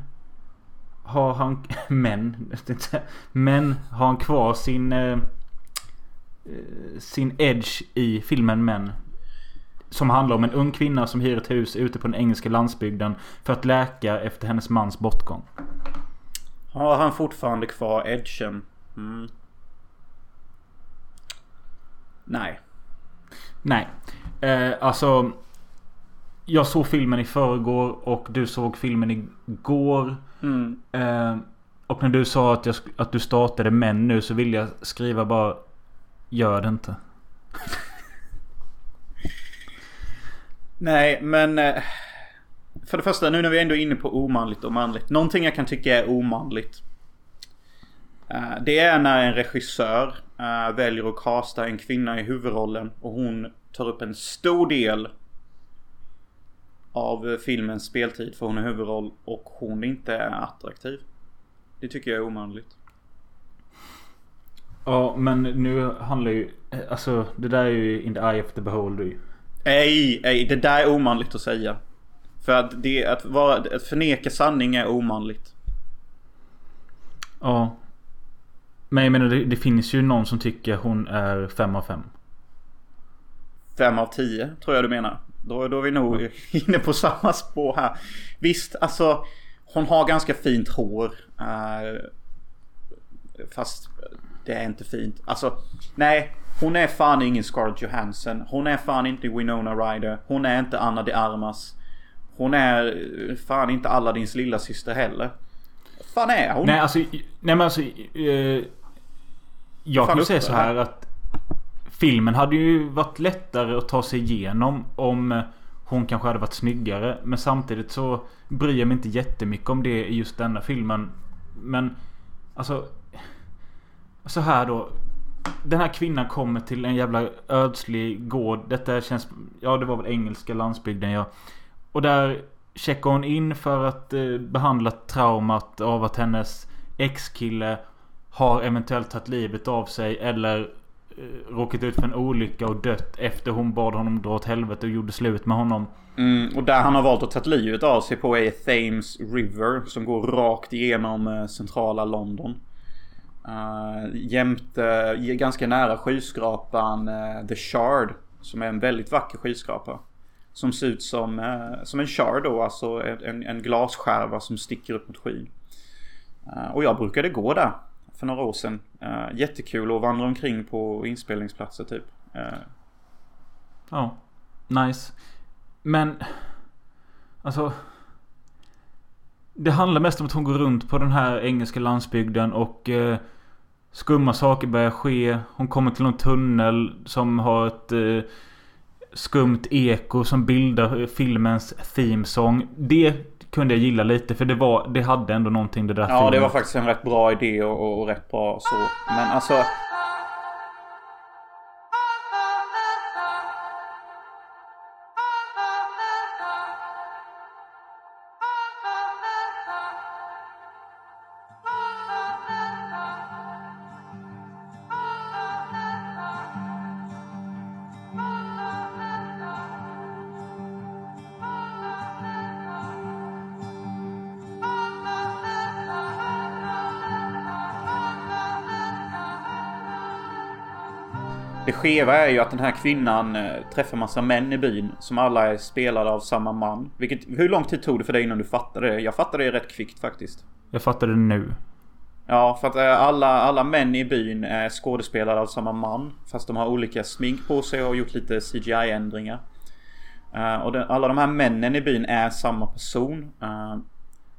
har han... Men? Men har han kvar sin... Eh, eh, sin edge i filmen Men. Som handlar om en ung kvinna som hyr ett hus ute på den engelska landsbygden för att läka efter hennes mans bortgång. Har han fortfarande kvar edgen? Mm. Nej. Nej. Eh, alltså. Jag såg filmen i förrgår och du såg filmen igår. Mm. Eh, och när du sa att, jag, att du startade män nu så vill jag skriva bara Gör det inte. Nej, men... eh, För det första, nu när vi ändå är inne på omanligt och manligt. Någonting jag kan tycka är omanligt. eh, Det är när en regissör eh, väljer att casta en kvinna i huvudrollen och hon tar upp en stor del av filmens speltid för hon är huvudroll och hon inte är attraktiv. Det tycker jag är omanligt. Ja men nu handlar ju... eh, Alltså det där är ju in the eye of the beholder ju. Nej, nej, det där är omanligt att säga. För att, det, att, vara, att förneka sanning är omanligt. Ja. Men jag menar det, det finns ju någon som tycker hon är 5 av 5. Fem av tio tror jag du menar. Då, då är vi nog inne på samma spår här. Visst, alltså hon har ganska fint hår. eh, fast det är inte fint. Alltså, nej. Hon är fan ingen Scarlett Johansson. Hon är fan inte Winona Ryder. Hon är inte Anna de Armas. Hon är fan inte Aladdins lilla syster heller. Fan är hon? Nej alltså... Nej men alltså... Eh, jag Fan kan ju säga så här. att... Filmen hade ju varit lättare att ta sig igenom om hon kanske hade varit snyggare. Men samtidigt så bryr jag mig inte jättemycket om det i just denna filmen. Men alltså... Så här då. Den här kvinnan kommer till en jävla ödslig gård. Detta känns... Ja det var väl engelska landsbygden ja. Och där checkar hon in för att eh, behandla traumat av att hennes ex-kille har eventuellt tagit livet av sig eller eh, råkat ut för en olycka och dött efter hon bad honom dra åt helvete och gjorde slut med honom. Mm, och där han har valt att ta livet av sig på är Thames River som går rakt igenom eh, centrala London. Uh, jämte, uh, ganska nära skyskrapan uh, The Shard. Som är en väldigt vacker skyskrapa. Som ser ut som, eh, som en char då, alltså en, en glasskärva som sticker upp mot skyn. Eh, och jag brukade gå där för några år sedan. Eh, jättekul att vandra omkring på inspelningsplatser typ. Uh, Ja. Nice. Men... Alltså... Det handlar mest om att hon går runt på den här engelska landsbygden och... Eh, skumma saker börjar ske. Hon kommer till någon tunnel som har ett... Eh, skumt eko som bildar filmens themesång. Det kunde jag gilla lite för det var... Det hade ändå någonting det där Ja, det filmen. var faktiskt en rätt bra idé och, och, och rätt bra så. Men alltså... skeva är ju att den här kvinnan eh, träffar massa män i byn som alla är spelade av samma man. Vilket, hur lång tid tog det för dig innan du fattade det? Jag fattade det rätt kvickt faktiskt. Jag fattade det nu. Ja, för att eh, alla, alla män i byn är skådespelare av samma man. Fast de har olika smink på sig och har gjort lite CGI-ändringar. Eh, och den, alla de här männen i byn är samma person. Eh,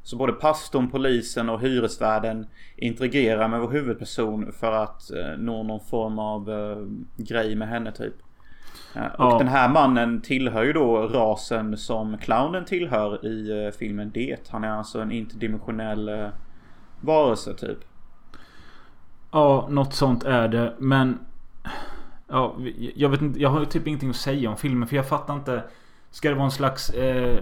så både pastorn, polisen och hyresvärden interagerar med vår huvudperson för att eh, nå någon form av eh, grej med henne typ. Eh, och Ja. den här mannen tillhör ju då rasen som clownen tillhör i filmen Det. Han är alltså en interdimensionell varelse typ. Ja, något sånt är det. Men... Ja, jag vet inte. Jag har typ ingenting att säga om filmen. För jag fattar inte. Ska det vara en slags eh,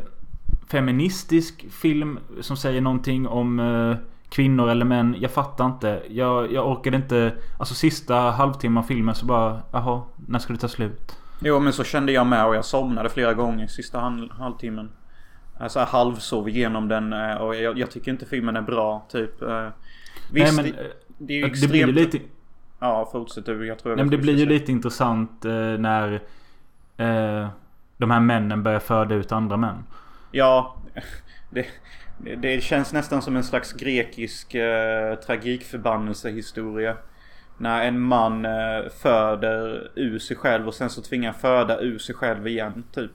feministisk film som säger någonting om eh, kvinnor eller män? Jag fattar inte. Jag, jag orkade inte. Alltså sista halvtimmen av filmen så bara... Jaha, när ska det ta slut? Jo men så kände jag med och jag somnade flera gånger sista halv, halvtimmen. Jag så här halvsov igenom den eh, och jag, jag tycker inte filmen är bra typ. eh. Visst, Nej, men, det, det är ju det extremt... blir lite... Ja, fortsätt du. Jag tror jag Nej, men det blir ju lite intressant eh, när eh, de här männen börjar föda ut andra män. Ja, det, det, känns nästan som en slags grekisk eh, tragikförbannelsehistoria. När en man eh, föder ur sig själv och sen så tvingar föda ur sig själv igen typ.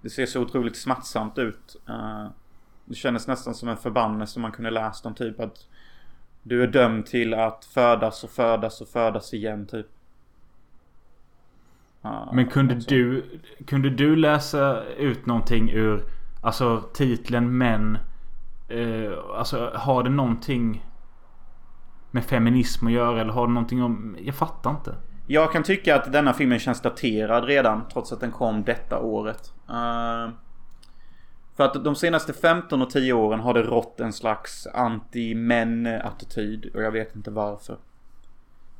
Det ser så otroligt smärtsamt ut. Eh, det kändes nästan som en förbannelse man kunde läst om typ att du är dömd till att födas och födas och födas igen typ. Men kunde alltså. du, kunde du läsa ut någonting ur Alltså titeln män eh, Alltså har det någonting Med feminism att göra eller har det någonting om Jag fattar inte. Jag kan tycka att denna filmen känns daterad redan trots att den kom detta året. uh... för att de senaste 15 och 10 åren har det rått en slags anti-män attityd och jag vet inte varför.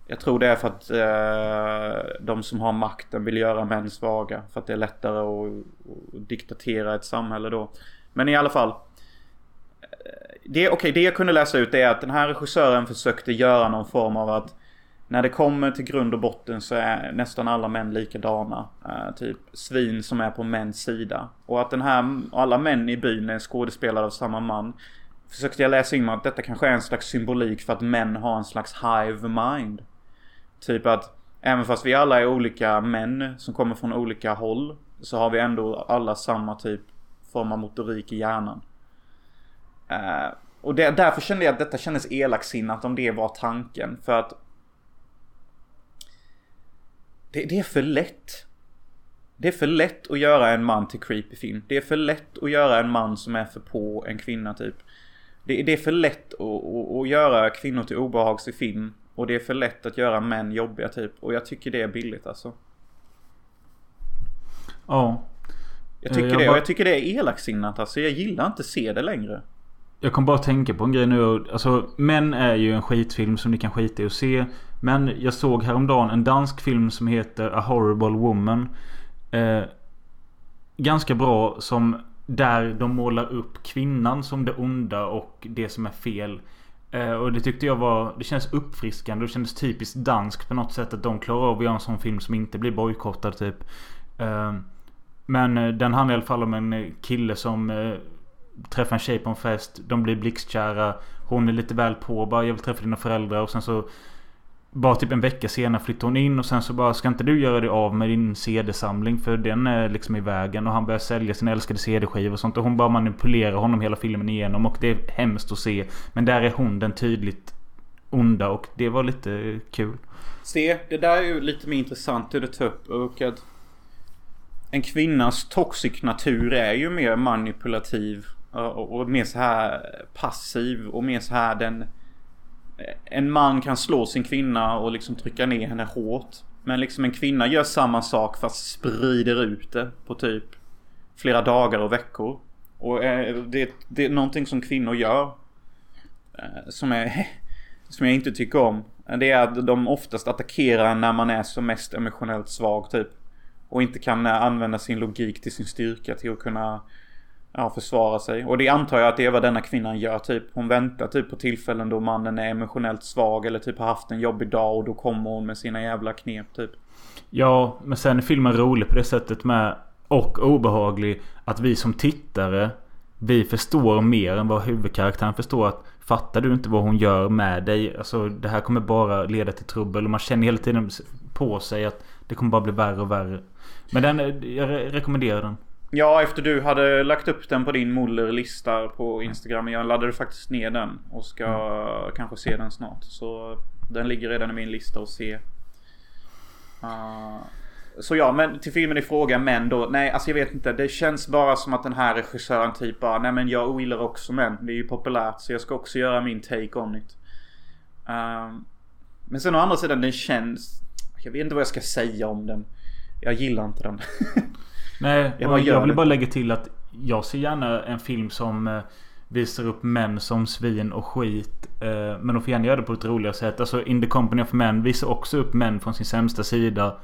Jag tror det är för att eh, de som har makten vill göra män svaga. För att det är lättare att, att diktatera ett samhälle då. Men i alla fall. Eh, det, okej, det jag kunde läsa ut är att den här regissören försökte göra någon form av att när det kommer till grund och botten så är nästan alla män likadana. Eh, typ svin som är på mäns sida. Och att den här, alla män i byn är skådespelare av samma man. Försökte jag läsa in mig att detta kanske är en slags symbolik för att män har en slags hive mind. Typ att även fast vi alla är olika män som kommer från olika håll. Så har vi ändå alla samma typ form av motorik i hjärnan. Uh, och det, därför kände jag att detta kändes elaksinnat om det var tanken. För att det, det är för lätt. Det är för lätt att göra en man till creepy film. Det är för lätt att göra en man som är för på en kvinna typ. Det, det är för lätt att, att, att göra kvinnor till obehagsig film. Och det är för lätt att göra män jobbiga typ. Och jag tycker det är billigt alltså. Ja. Jag Eh, tycker jag det. bara- Och jag tycker det är elaksinnat alltså. Jag gillar inte se det längre. Jag kom bara tänka på en grej nu. Alltså män är ju en skitfilm som ni kan skita i att se. Men jag såg häromdagen en dansk film som heter A Horrible Woman. Eh, ganska bra som där de målar upp kvinnan som det onda och det som är fel. Eh, och det tyckte jag var... Det känns uppfriskande och det kändes typiskt danskt på något sätt att de klarar av att göra en sån film som inte blir bojkottad typ. Eh, men eh, den handlar i alla fall om en kille som träffar en tjej på en fest. De blir blixtkära. Hon är lite väl på. Bara jag vill träffa dina föräldrar. Och sen så bara typ en vecka senare flyttar hon in och sen så bara Ska inte du göra dig av med din CD-samling? För den är liksom i vägen och han börjar sälja sin älskade CD-skiva och sånt. Och hon bara manipulerar honom hela filmen igenom och det är hemskt att se. Men där är hon den tydligt onda och det var lite kul. Se, det där är ju lite mer intressant det du tar upp. Och att en kvinnas toxic natur är ju mer manipulativ. Och, och mer så här passiv och mer så här den... En man kan slå sin kvinna och liksom trycka ner henne hårt. Men liksom en kvinna gör samma sak fast sprider ut det på typ flera dagar och veckor. Och eh, det, det är någonting som kvinnor gör. Eh, som är... Som jag inte tycker om. Det är att de oftast attackerar när man är som mest emotionellt svag typ. Och inte kan använda sin logik till sin styrka till att kunna ja, försvara sig. Och det antar jag att det är vad denna kvinnan gör typ. Hon väntar typ på tillfällen då mannen är emotionellt svag eller typ har haft en jobbig dag och då kommer hon med sina jävla knep typ. Ja, men sen är filmen rolig på det sättet med och obehaglig att vi som tittare vi förstår mer än vad huvudkaraktären förstår att Fattar du inte vad hon gör med dig? Alltså det här kommer bara leda till trubbel och man känner hela tiden på sig att det kommer bara bli värre och värre. Men den, jag re- rekommenderar den. Ja, efter du hade lagt upp den på din Muller-lista på Instagram. Jag laddade faktiskt ner den och ska kanske se den snart. Så den ligger redan i min lista att se. Uh, så ja, men till filmen i fråga, men då. Nej, alltså jag vet inte. Det känns bara som att den här regissören typ bara, nej men jag ogillar också män. Det är ju populärt så jag ska också göra min take on it. Uh, men sen å andra sidan, den känns... Jag vet inte vad jag ska säga om den. Jag gillar inte den. Nej, Jag bara jag vill bara lägga till att jag ser gärna en film som eh, visar upp män som svin och skit. Eh, men de får gärna göra det på ett roligare sätt. Alltså In the Company of Men visar också upp män från sin sämsta sida.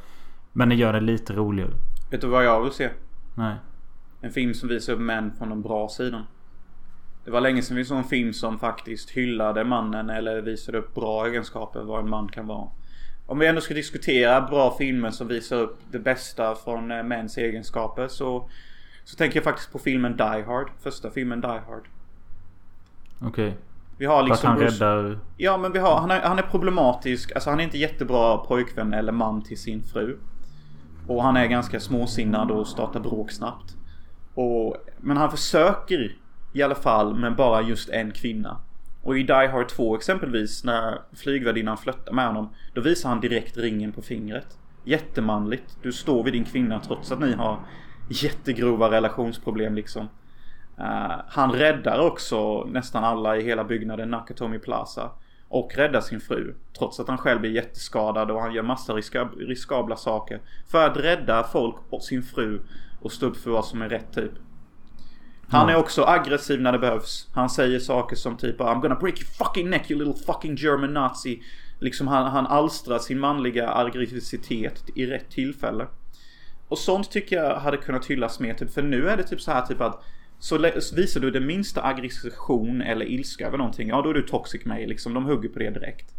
Men den gör det lite roligare. vet du vad jag vill se? Nej. En film som visar upp män från den bra sidan. Det var länge sedan vi såg en film som faktiskt hyllade mannen eller visade upp bra egenskaper vad en man kan vara. Om vi ändå ska diskutera bra filmer som visar upp det bästa från eh, mäns egenskaper så så tänker jag faktiskt på filmen Die Hard. Första filmen Die Hard. Okej. Vi har liksom han Bruce- räddar... Ja men vi har, han är, han är problematisk. Alltså han är inte jättebra pojkvän eller man till sin fru. Och han är ganska småsinnad och startar bråk snabbt. Och, men han försöker i alla fall med bara just en kvinna. Och i Die Hard 2 exempelvis när flygvärdinnan flörtar med honom. Då visar han direkt ringen på fingret. Jättemanligt. Du står vid din kvinna trots att ni har jättegrova relationsproblem liksom. Uh, han räddar också nästan alla i hela byggnaden Nakatomi Plaza. Och räddar sin fru. Trots att han själv blir jätteskadad och han gör massa riskab riskabla saker. För att rädda folk och sin fru. Och stå upp för vad som är rätt typ. Han är också aggressiv när det behövs. Han säger saker som typ I'm gonna break your fucking neck you little fucking German nazi. Liksom han, han alstrar sin manliga aggressivitet i rätt tillfälle. Och sånt tycker jag hade kunnat hyllas mer. Typ, för nu är det typ så här typ att så visar du det minsta aggression eller ilska över någonting. Ja då är du toxic male liksom. De hugger på det direkt.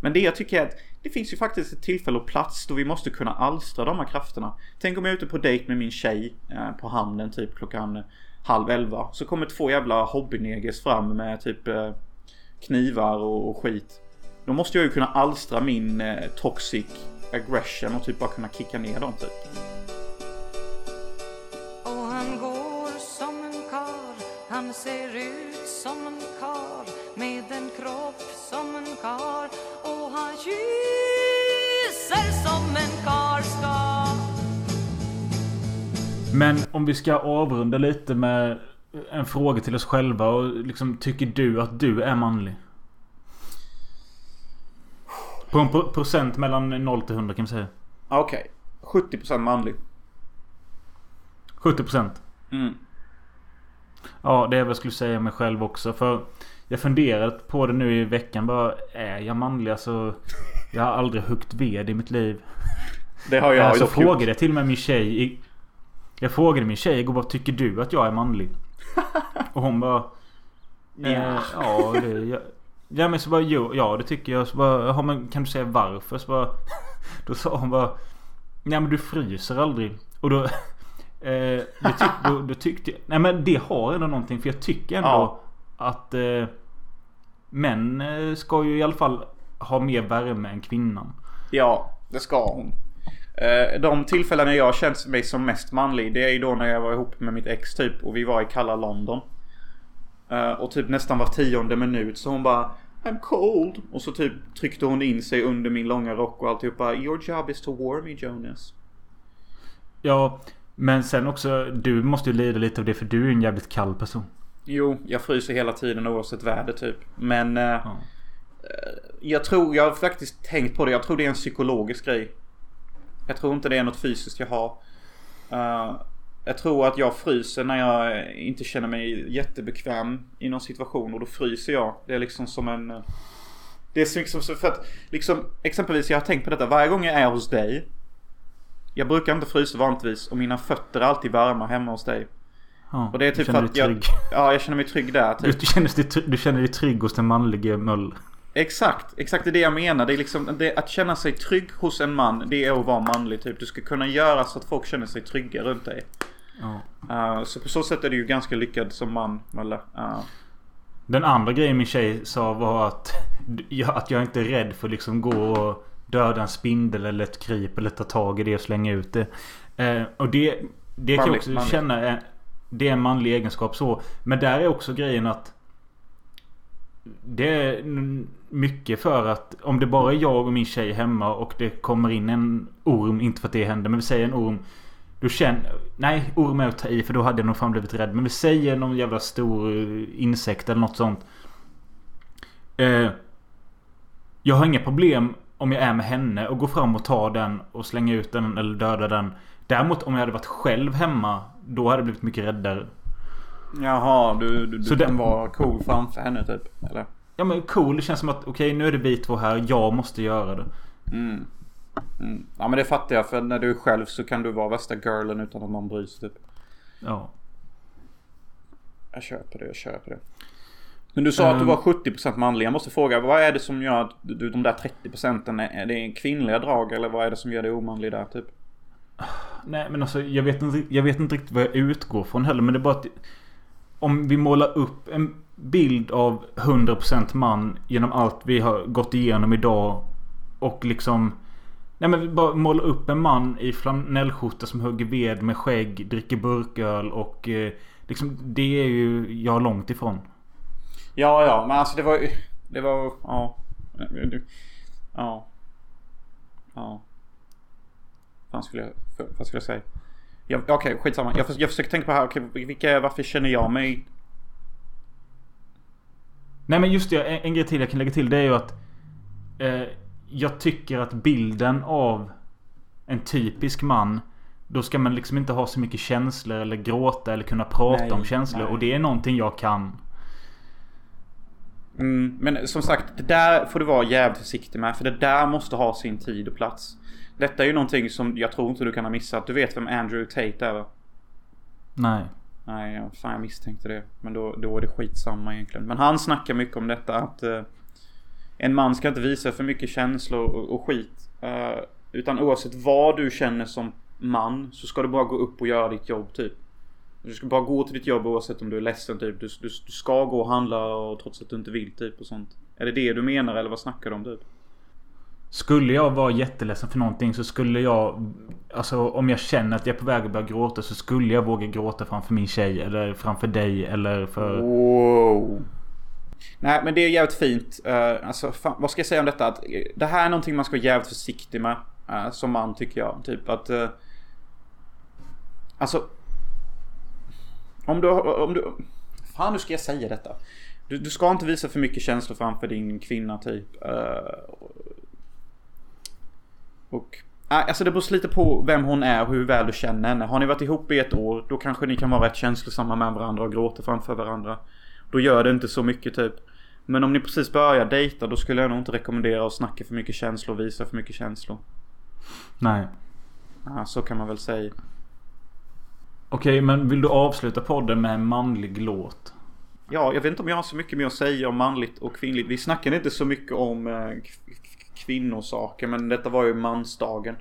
Men det jag tycker är att det finns ju faktiskt ett tillfälle och plats då vi måste kunna alstra de här krafterna. Tänk om jag är ute på dejt med min tjej eh, på hamnen typ klockan halv elva. Så kommer två jävla hobbyneges fram med typ eh, knivar och, och skit. Då måste jag ju kunna alstra min eh, toxic aggression och typ bara kunna kicka ner dem typ. Och han går som en kar Han ser ut som en kar Med en kropp som en kar Och han kysser som en kar ska men om vi ska avrunda lite med en fråga till oss själva. Och liksom, tycker du att du är manlig? På en pro- procent mellan 0 till 100 kan vi säga. Okej. 70% manlig. 70 procent. Mm. Ja, det är vad jag skulle säga mig själv också. För jag funderat på det nu i veckan. Bara, är jag manlig? Alltså, Jag har aldrig huggt ved i mitt liv. Det har jag Jag så dock frågade jag till och med min tjej. Jag frågade min tjej igår bara tycker du att jag är manlig? Och hon bara... Ja. Eh, ja, det, jag, ja men så bara jo, ja det tycker jag. Så bara, "Jaha, men kan du säga varför? Så bara, då sa hon bara... Nej men du fryser aldrig. Och då... Eh, det tyck, då, då tyckte jag... Nej men det har ändå någonting. För jag tycker ändå Ja. att... Eh, män eh, ska ju i alla fall ha mer värme än kvinnan. Ja, det ska hon. Eh, De tillfällen jag känt mig som mest manlig det är ju då när jag var ihop med mitt ex typ och vi var i kalla London. Eh, Och typ nästan var tionde minut så hon bara I'm cold. Och så typ tryckte hon in sig under min långa rock och alltihopa Your job is to warm me Jonas. Ja, men sen också du måste ju lida lite av det för du är en jävligt kall person. Jo, jag fryser hela tiden oavsett väder typ. Men eh, Ja. jag tror, jag har faktiskt tänkt på det. Jag tror det är en psykologisk grej. Jag tror inte det är något fysiskt jag har. Eh, jag tror att jag fryser när jag inte känner mig jättebekväm i någon situation och då fryser jag. Det är liksom som en... eh, Det är liksom så för att liksom exempelvis jag har tänkt på detta varje gång jag är hos dig. Jag brukar inte frysa vanligtvis och mina fötter är alltid varma hemma hos dig. Ja, Och det är du typ för att jag, ja, jag känner mig trygg där. Du, Typ. du, känner dig, du känner dig trygg hos den manlige Möll. Exakt, exakt det är det jag menar. Det är liksom, det, att känna sig trygg hos en man, det är att vara manlig typ. Du ska kunna göra så att folk känner sig trygga runt dig. Ja. Uh, så på så sätt är du ju ganska lyckad som man, Mölle. Uh, Den andra grejen min tjej sa var att, jag, att jag inte är rädd för att liksom gå och döda en spindel eller ett kryp eller ta tag i det och slänga ut det. Eh, och det, det kan jag Manligt, också manligt. känna det är en manlig egenskap så. Men där är också grejen att det är mycket för att om det bara är jag och min tjej hemma och det kommer in en orm, inte för att det händer, men vi säger en orm. Du känner... Nej, orm är att ta i för då hade jag nog fan blivit rädd. Men vi säger någon jävla stor eh, insekt eller något sånt. Eh, jag har inga problem om jag är med henne och går fram och tar den och slänger ut den eller dödar den. Däremot om jag hade varit själv hemma. Då hade jag blivit mycket räddare jaha, du, du, du Så kan det- vara cool framför henne typ? Eller? Ja men cool. Det känns som att okej nu är det vi två här. Jag måste göra det. Mm. Mm. Ja men det fattar jag för när du är själv så kan du vara värsta girlen utan att någon bryr sig typ. Ja. Jag köper det, jag köper det. Men du sa att du Ehm. var 70% manlig. Jag måste fråga, vad är det som gör att du, de där 30 procenten, är är det en kvinnliga drag eller vad är det som gör dig omanlig där typ? Nej men alltså jag vet, inte, jag vet inte riktigt vad jag utgår från heller. Men det är bara att om vi målar upp en bild av 100% man genom allt vi har gått igenom idag. Och liksom... Nej men vi bara måla upp en man i flanellskjorta som hugger ved med skägg, dricker burköl och... Eh, liksom det är ju jag långt ifrån. Ja, ja, men alltså det var ju... Det var... Ja. Ja. Ja. Vad skulle jag... Vad skulle jag säga? Okej, skitsamma. Jag, jag försöker tänka på här, okej, vilka, varför känner jag mig... Nej men just det, en, en grej till jag kan lägga till det är ju att eh, Jag tycker att bilden av en typisk man Då ska man liksom inte ha så mycket känslor eller gråta eller kunna prata Nej, om känslor. nej. Och det är någonting jag kan. Mm, men som sagt, det där får du vara jävligt försiktig med. För det där måste ha sin tid och plats. Detta är ju någonting som jag tror inte du kan ha missat. Du vet vem Andrew Tate är va? Nej. Nej, fan jag misstänkte det. Men då, då är det skitsamma egentligen. Men han snackar mycket om detta att eh, en man ska inte visa för mycket känslor och, och skit. Eh, utan oavsett vad du känner som man så ska du bara gå upp och göra ditt jobb typ. Du ska bara gå till ditt jobb oavsett om du är ledsen typ. Du, du, du ska gå och handla och trots att du inte vill typ och sånt. Är det det du menar eller vad snackar du om typ? Skulle jag vara jätteledsen för någonting så skulle jag... Alltså om jag känner att jag är på väg att börja gråta så skulle jag våga gråta framför min tjej eller framför dig eller för... Wow. Nej men det är jävligt fint. Uh, alltså fan, vad ska jag säga om detta? Att, eh, det här är någonting man ska vara jävligt försiktig med. Uh, som man tycker jag. Typ att... Uh, alltså... Om du, om du... Fan hur ska jag säga detta? Du, du ska inte visa för mycket känslor framför din kvinna typ. Uh, och... nej, Alltså det beror lite på vem hon är och hur väl du känner henne. Har ni varit ihop i ett år då kanske ni kan vara rätt känslosamma med varandra och gråta framför varandra. Då gör det inte så mycket typ. Men om ni precis börjar dejta då skulle jag nog inte rekommendera att snacka för mycket känslor och visa för mycket känslor. Nej. Ja, så kan man väl säga. Okej, men vill du avsluta podden med en manlig låt? Ja, jag vet inte om jag har så mycket mer att säga om manligt och kvinnligt. Vi snackade inte så mycket om eh, kvinnosaker men detta var ju mansdagen.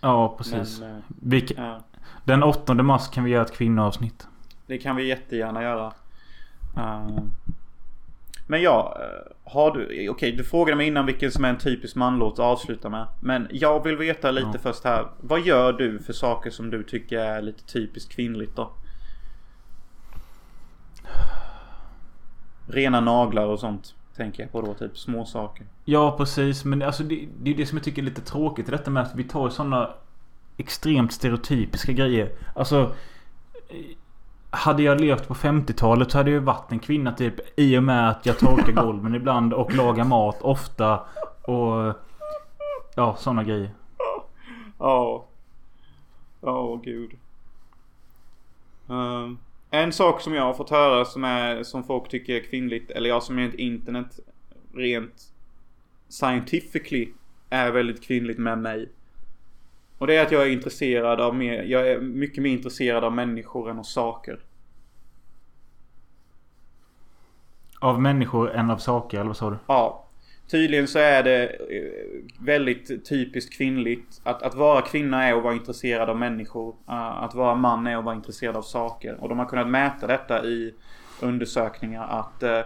Ja, precis. Men, eh, Vi, ja, den 8 mars kan vi göra ett kvinnoavsnitt. det kan vi jättegärna göra. Eh, men ja, eh, har du... Okej, du frågade mig innan vilken som är en typisk manlåt att avsluta med. Men jag vill veta lite Ja. först här. Vad gör du för saker som du tycker är lite typiskt kvinnligt då? Rena naglar och sånt. Tänker jag på då, typ små saker. Ja, precis. Men alltså det, det är det som jag tycker är lite tråkigt i detta med att vi tar sådana extremt stereotypiska grejer. Alltså... eh, Hade jag levt på 50-talet så hade jag ju varit en kvinna typ i och med att jag torkar golven ibland och lagar mat ofta och... Ja, sådana grejer. Ja. Ja, gud. Ehm, en sak som jag har fått höra som är som folk tycker är kvinnligt, eller jag som rent internet rent scientifically är väldigt kvinnligt med mig. Och det är att jag är intresserad av mer, jag är mycket mer intresserad av människor än av saker. Av människor än av saker, eller vad sa du? Ja. Tydligen så är det eh, väldigt typiskt kvinnligt. Att, att vara kvinna är att vara intresserad av människor. Ah, att vara man är att vara intresserad av saker. Och de har kunnat mäta detta i undersökningar att eh,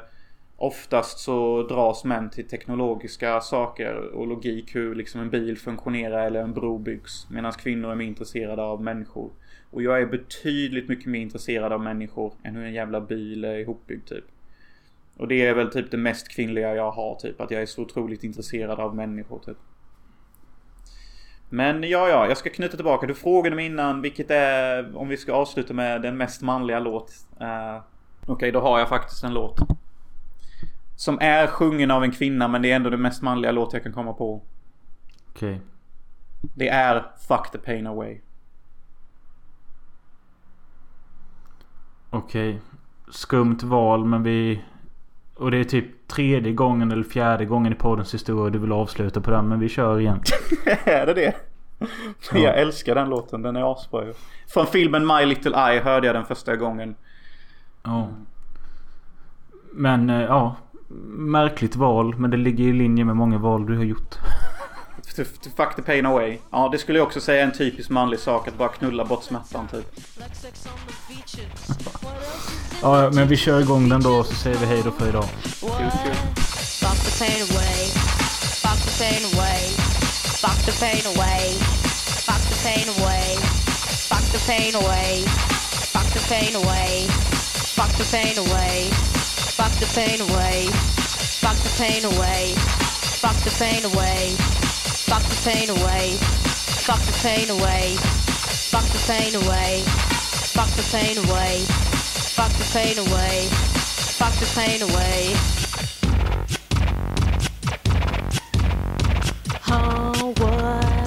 oftast så dras män till teknologiska saker och logik hur liksom en bil funktionerar eller en bro byggs. Medan kvinnor är mer intresserade av människor. Och jag är betydligt mycket mer intresserad av människor än hur en jävla bil är ihopbyggd typ. Och det är väl typ det mest kvinnliga jag har typ. Att jag är så otroligt intresserad av människor typ. Men ja, ja, jag ska knyta tillbaka. Du frågade mig innan vilket är, om vi ska avsluta med den mest manliga låt. Uh, Okej, då har jag faktiskt en låt. Som är sjungen av en kvinna men det är ändå den mest manliga låt jag kan komma på. Okej. Det är Fuck the pain away. Okej. Skumt val men vi... Och det är typ tredje gången eller fjärde gången i poddens historia du vill avsluta på den. Men vi kör igen. är det det? Ja. Jag älskar den låten, den är asbra ju. Från filmen My Little Eye hörde jag den första gången. Ja. Men eh, ja. Märkligt val. Men det ligger i linje med många val du har gjort. To, to fuck the pain away. Ja, det skulle jag också säga är en typisk manlig sak. Att bara knulla bort smärtan typ. Ja, men vi kör igång den då så säger vi hej då för idag. Fuck the pain away. Fuck the pain away. Fuck the pain away. Fuck the pain away. Fuck the pain away. Fuck the pain away. Fuck the pain away. Fuck the pain away. Fuck the pain away. Fuck the pain away. Fuck the pain away. Fuck the pain away. Fuck the pain away. Fuck the pain away. Fuck the pain away. Fuck the pain away. Oh, what?